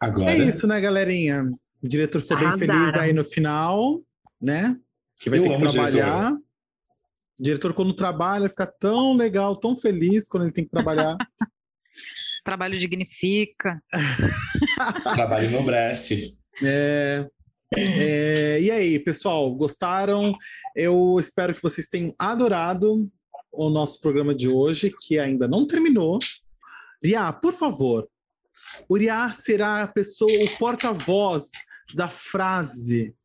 Agora. É isso, né, galerinha? O diretor ficou bem feliz aí no final, né? Que vai Eu ter que trabalhar. O diretor, quando trabalha, fica tão legal, tão feliz quando ele tem que trabalhar. Trabalho dignifica. Trabalho enobrece. É, é, e aí, pessoal, gostaram? Eu espero que vocês tenham adorado o nosso programa de hoje, que ainda não terminou. Ria, por favor, o Ria será a pessoa, o porta-voz da frase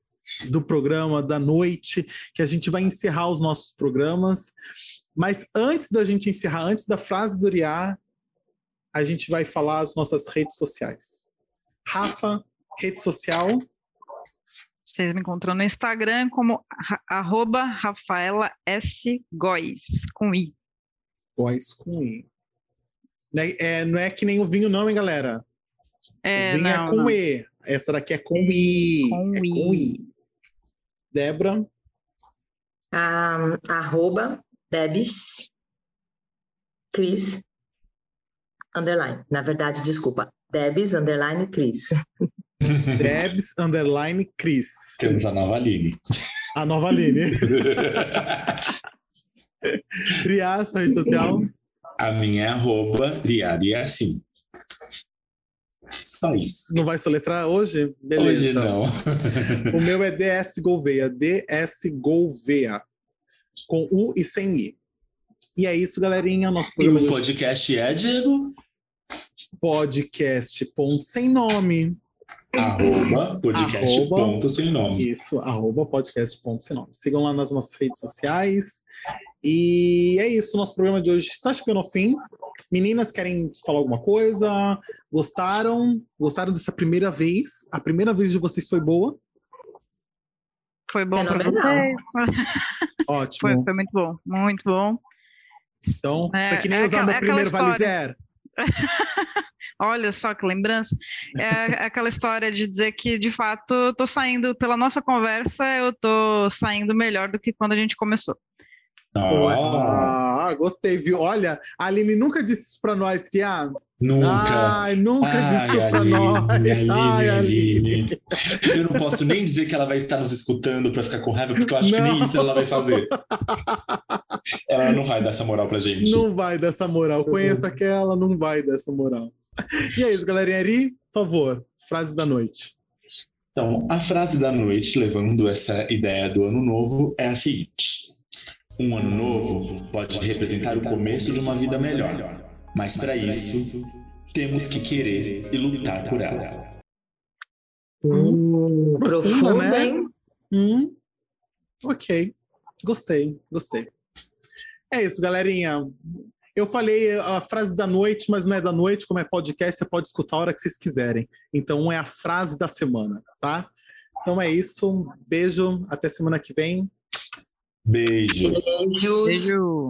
do programa da noite, que a gente vai encerrar os nossos programas. Mas antes da gente encerrar, antes da frase do Ria, a gente vai falar as nossas redes sociais. Rafa, rede social. Vocês me encontram no Instagram como arroba Rafaela S. Góes, com I. Góis com I. Né, é, não é que nem o vinho, não, hein, galera? É, vinho não, é com não. E. Essa daqui é com I. Com é com I. Débora, Ah, arroba Debs Cris underline. Na verdade, desculpa. Debs underline Cris. Debs, underline, Cris. Temos a nova Aline. A nova Aline. Sua rede social. A minha é arroba assim. Só isso. Não vai soletrar hoje? Beleza. Hoje não. O meu é DS Gouveia. DS Gouveia. Com U e sem I. E é isso, galerinha. Nosso E o de hoje. podcast é, Diego? podcast ponto sem nome. Arroba podcast Arroba. ponto sem nome. Isso, arroba podcast ponto sem nome. Sigam lá nas nossas redes sociais. E é isso, nosso programa de hoje está chegando ao fim. Meninas, querem falar alguma coisa? Gostaram? Gostaram dessa primeira vez? A primeira vez de vocês foi boa? Foi bom Fenomenal. vocês? Ótimo. Foi, foi muito bom, muito bom. Então, É, foi que nem é usar aquela- meu é primeiro valizer. Olha só que lembrança. É aquela história de dizer que, de fato, eu tô saindo, pela nossa conversa, eu tô saindo melhor do que quando a gente começou. Ah, Ah, gostei, viu? Olha, a Aline nunca disse isso pra nós, Tia. Nunca. Ai, nunca Ai, disse pra nós. Aline, Ai, Aline. Aline. Eu não posso nem dizer que ela vai estar nos escutando para ficar com raiva, porque eu acho que nem Não. isso ela vai fazer. Ela não vai dar essa moral pra gente. Não vai dessa moral. Conheço aquela, não vai dessa moral. E é isso, galerinha. Ari, por favor, frase da noite. Então, a frase da noite, levando essa ideia do ano novo, é a seguinte: Um ano novo pode representar o começo de uma vida melhor, mas para isso temos que querer e lutar por ela. Hum, Profunda, profundo, né? hein? Hum, ok. Gostei, gostei. É isso, galerinha. Eu falei a frase da noite, mas não é da noite, como é podcast, você pode escutar a hora que vocês quiserem. Então é a frase da semana, tá? Então é isso. Um beijo, até semana que vem. Beijo. Beijos. Beijo.